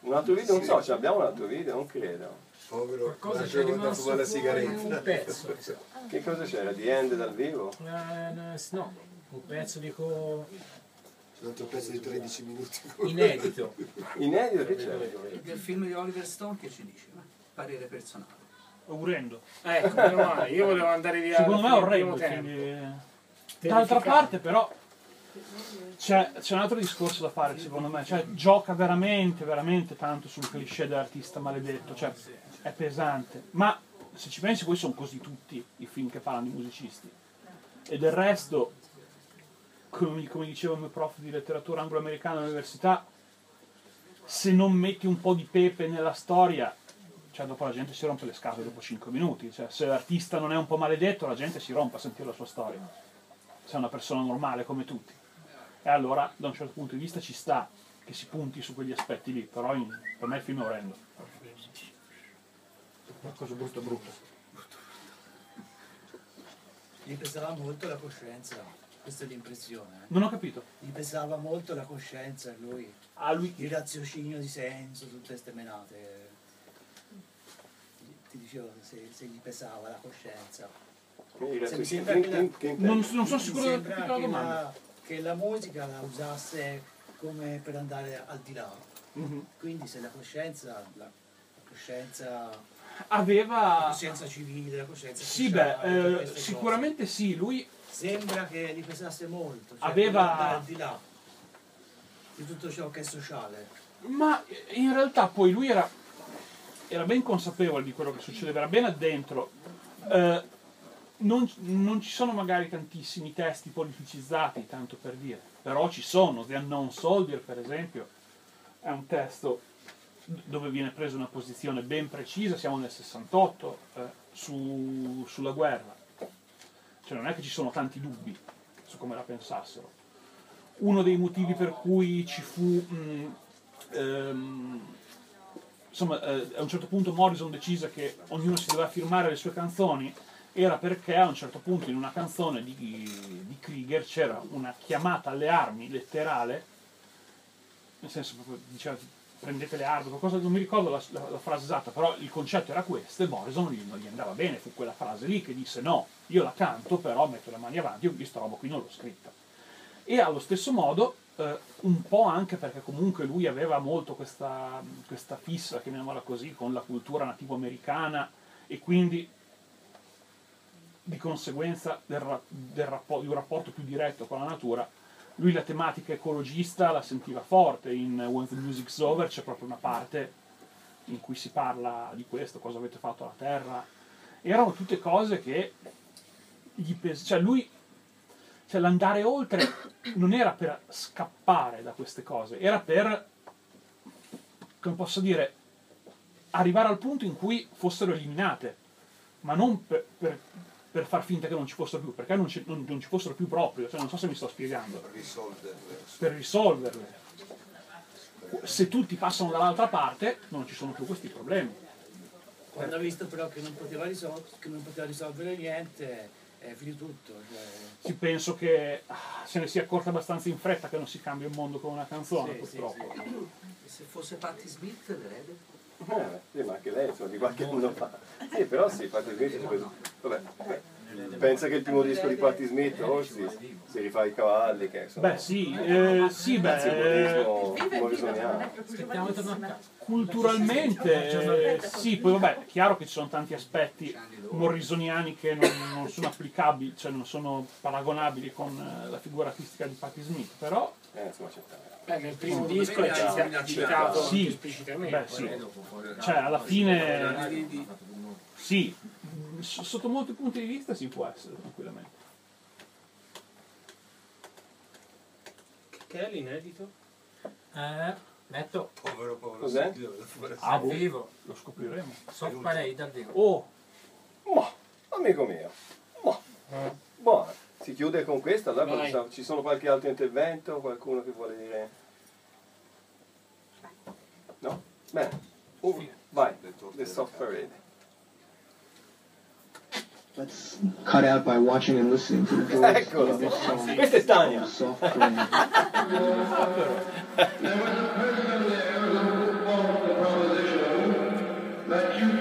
Un altro video? Non so, ce l'abbiamo un altro video? Non credo. Povero, Qualcosa c'è rimasto la sigaretta. un pezzo. sa. Che cosa c'era? Di End dal vivo? Eh, no, un pezzo dico Un altro pezzo di 13 minuti. inedito. Inedito che c'era? Del film di Oliver Stone che ci dice? Parere personale. Orrendo. Ecco, meno male, io volevo andare via. Secondo me è orrendo. quindi- D'altra parte però c'è, c'è un altro discorso da fare secondo me, cioè gioca veramente, veramente tanto sul cliché dell'artista maledetto, cioè è pesante, ma se ci pensi poi sono così tutti i film che parlano di musicisti e del resto, come, come diceva il mio prof di letteratura anglo-americana all'università, se non metti un po' di pepe nella storia, cioè dopo la gente si rompe le scatole dopo 5 minuti, cioè se l'artista non è un po' maledetto la gente si rompe a sentire la sua storia, se è una persona normale come tutti. E allora da un certo punto di vista ci sta che si punti su quegli aspetti lì, però in- per me il film è orrendo. Qualcosa brutto brutto. Gli pesava molto la coscienza, questa è l'impressione. eh. Non ho capito. Gli pesava molto la coscienza a lui. A lui Il raziocinio di senso, tutte queste menate. Ti dicevo se, se gli pesava la coscienza. Che- Se mi che- sembra che- che la-? Non, non sono Mi sicuro di aver sembra capito la che domanda. la, che la musica la usasse come per andare al di là. Mhm. Quindi se la coscienza, la, la coscienza, la Aveva... coscienza civile, la coscienza Sì, sociale, beh, eh, sicuramente sì, lui cose, sembra che gli pesasse molto. Cioè Aveva- al di là di tutto ciò che è sociale. Ma in realtà poi lui era, era ben consapevole di quello che succedeva, era ben addentro. Eh, non, non ci sono magari tantissimi testi politicizzati, tanto per dire, però ci sono. The Unknown Soldier, per esempio, è un testo dove viene presa una posizione ben precisa, siamo nel 68, eh, su- sulla guerra. Cioè non è che ci sono tanti dubbi su come la pensassero uno dei motivi per cui ci fu mh, ehm, insomma eh, a un certo punto Morrison decise che ognuno si doveva firmare le sue canzoni era perché a un certo punto in una canzone di, di Krieger c'era una chiamata alle armi letterale nel senso proprio diceva prendete le armi qualcosa non mi ricordo la, la- la frase esatta però il concetto era questo e Morrison gli, non gli andava bene fu quella frase lì che disse no io la canto però metto le mani avanti io questa roba qui non l'ho scritta. E allo stesso modo, eh, un po' anche perché comunque lui aveva molto questa, questa fissa, chiamiamola così, con la cultura nativo-americana e quindi di conseguenza del del rappo- di un rapporto più diretto con la natura, lui la tematica ecologista la sentiva forte. In When the Music's Over c'è proprio una parte in cui si parla di questo, cosa avete fatto alla Terra. Erano tutte cose che gli pes- cioè lui cioè l'andare oltre non era per scappare da queste cose, era per, come posso dire, arrivare al punto in cui fossero eliminate, ma non per, per- per far finta che non ci fossero più, perché non ci, non- non ci fossero più proprio, cioè non so se mi sto spiegando, risolverle. per risolverle. Se tutti passano dall'altra parte non ci sono più questi problemi. Quando ha visto però che non poteva, risol- che non poteva risolvere niente, è finito tutto. Cioè, Sì, penso che ah, se ne sia accorta abbastanza in fretta che non si cambia il mondo con una canzone, Sì, sì, purtroppo. E se fosse Patti Smith, l'erede? Eh, sì, ma anche lei insomma, di qualche anno fa. Sì, però sì, fate il video. Vabbè, vabbè. pensa che il primo disco di Patti Smith, Orsi, si rifà i cavalli, che insomma... Beh sì, eh, sì, beh, simbolismo eh, morrisoniano. Culturalmente eh, sì, poi vabbè, è chiaro che ci sono tanti aspetti morrisoniani che non, non sono applicabili, cioè non sono paragonabili con eh, la figura artistica di Patti Smith, però Eh, insomma, c'è Beh, nel primo disco è cita- citato Sì, esplicitamente. beh, sì. Cioè, alla fine, sì, sotto molti punti di vista si può essere tranquillamente. Che è l'inedito? Eh, metto Povero, povero. Cos'è? Ah, boh, vivo. lo scopriremo. Sopra lei dal vivo. Oh, Ma, amico mio, ma, buono. Si chiude con questo, allora ci sono qualche altro intervento, qualcuno che vuole dire? No? Bene, Uh, vai, The Soft Parade. Let's cut out by watching and listening to the (laughs) voice Eccolo, of this song. questa è Stania. Soft (laughs)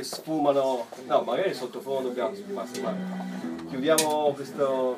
che sfumano, no, magari sottofondo ma, chiudiamo questo-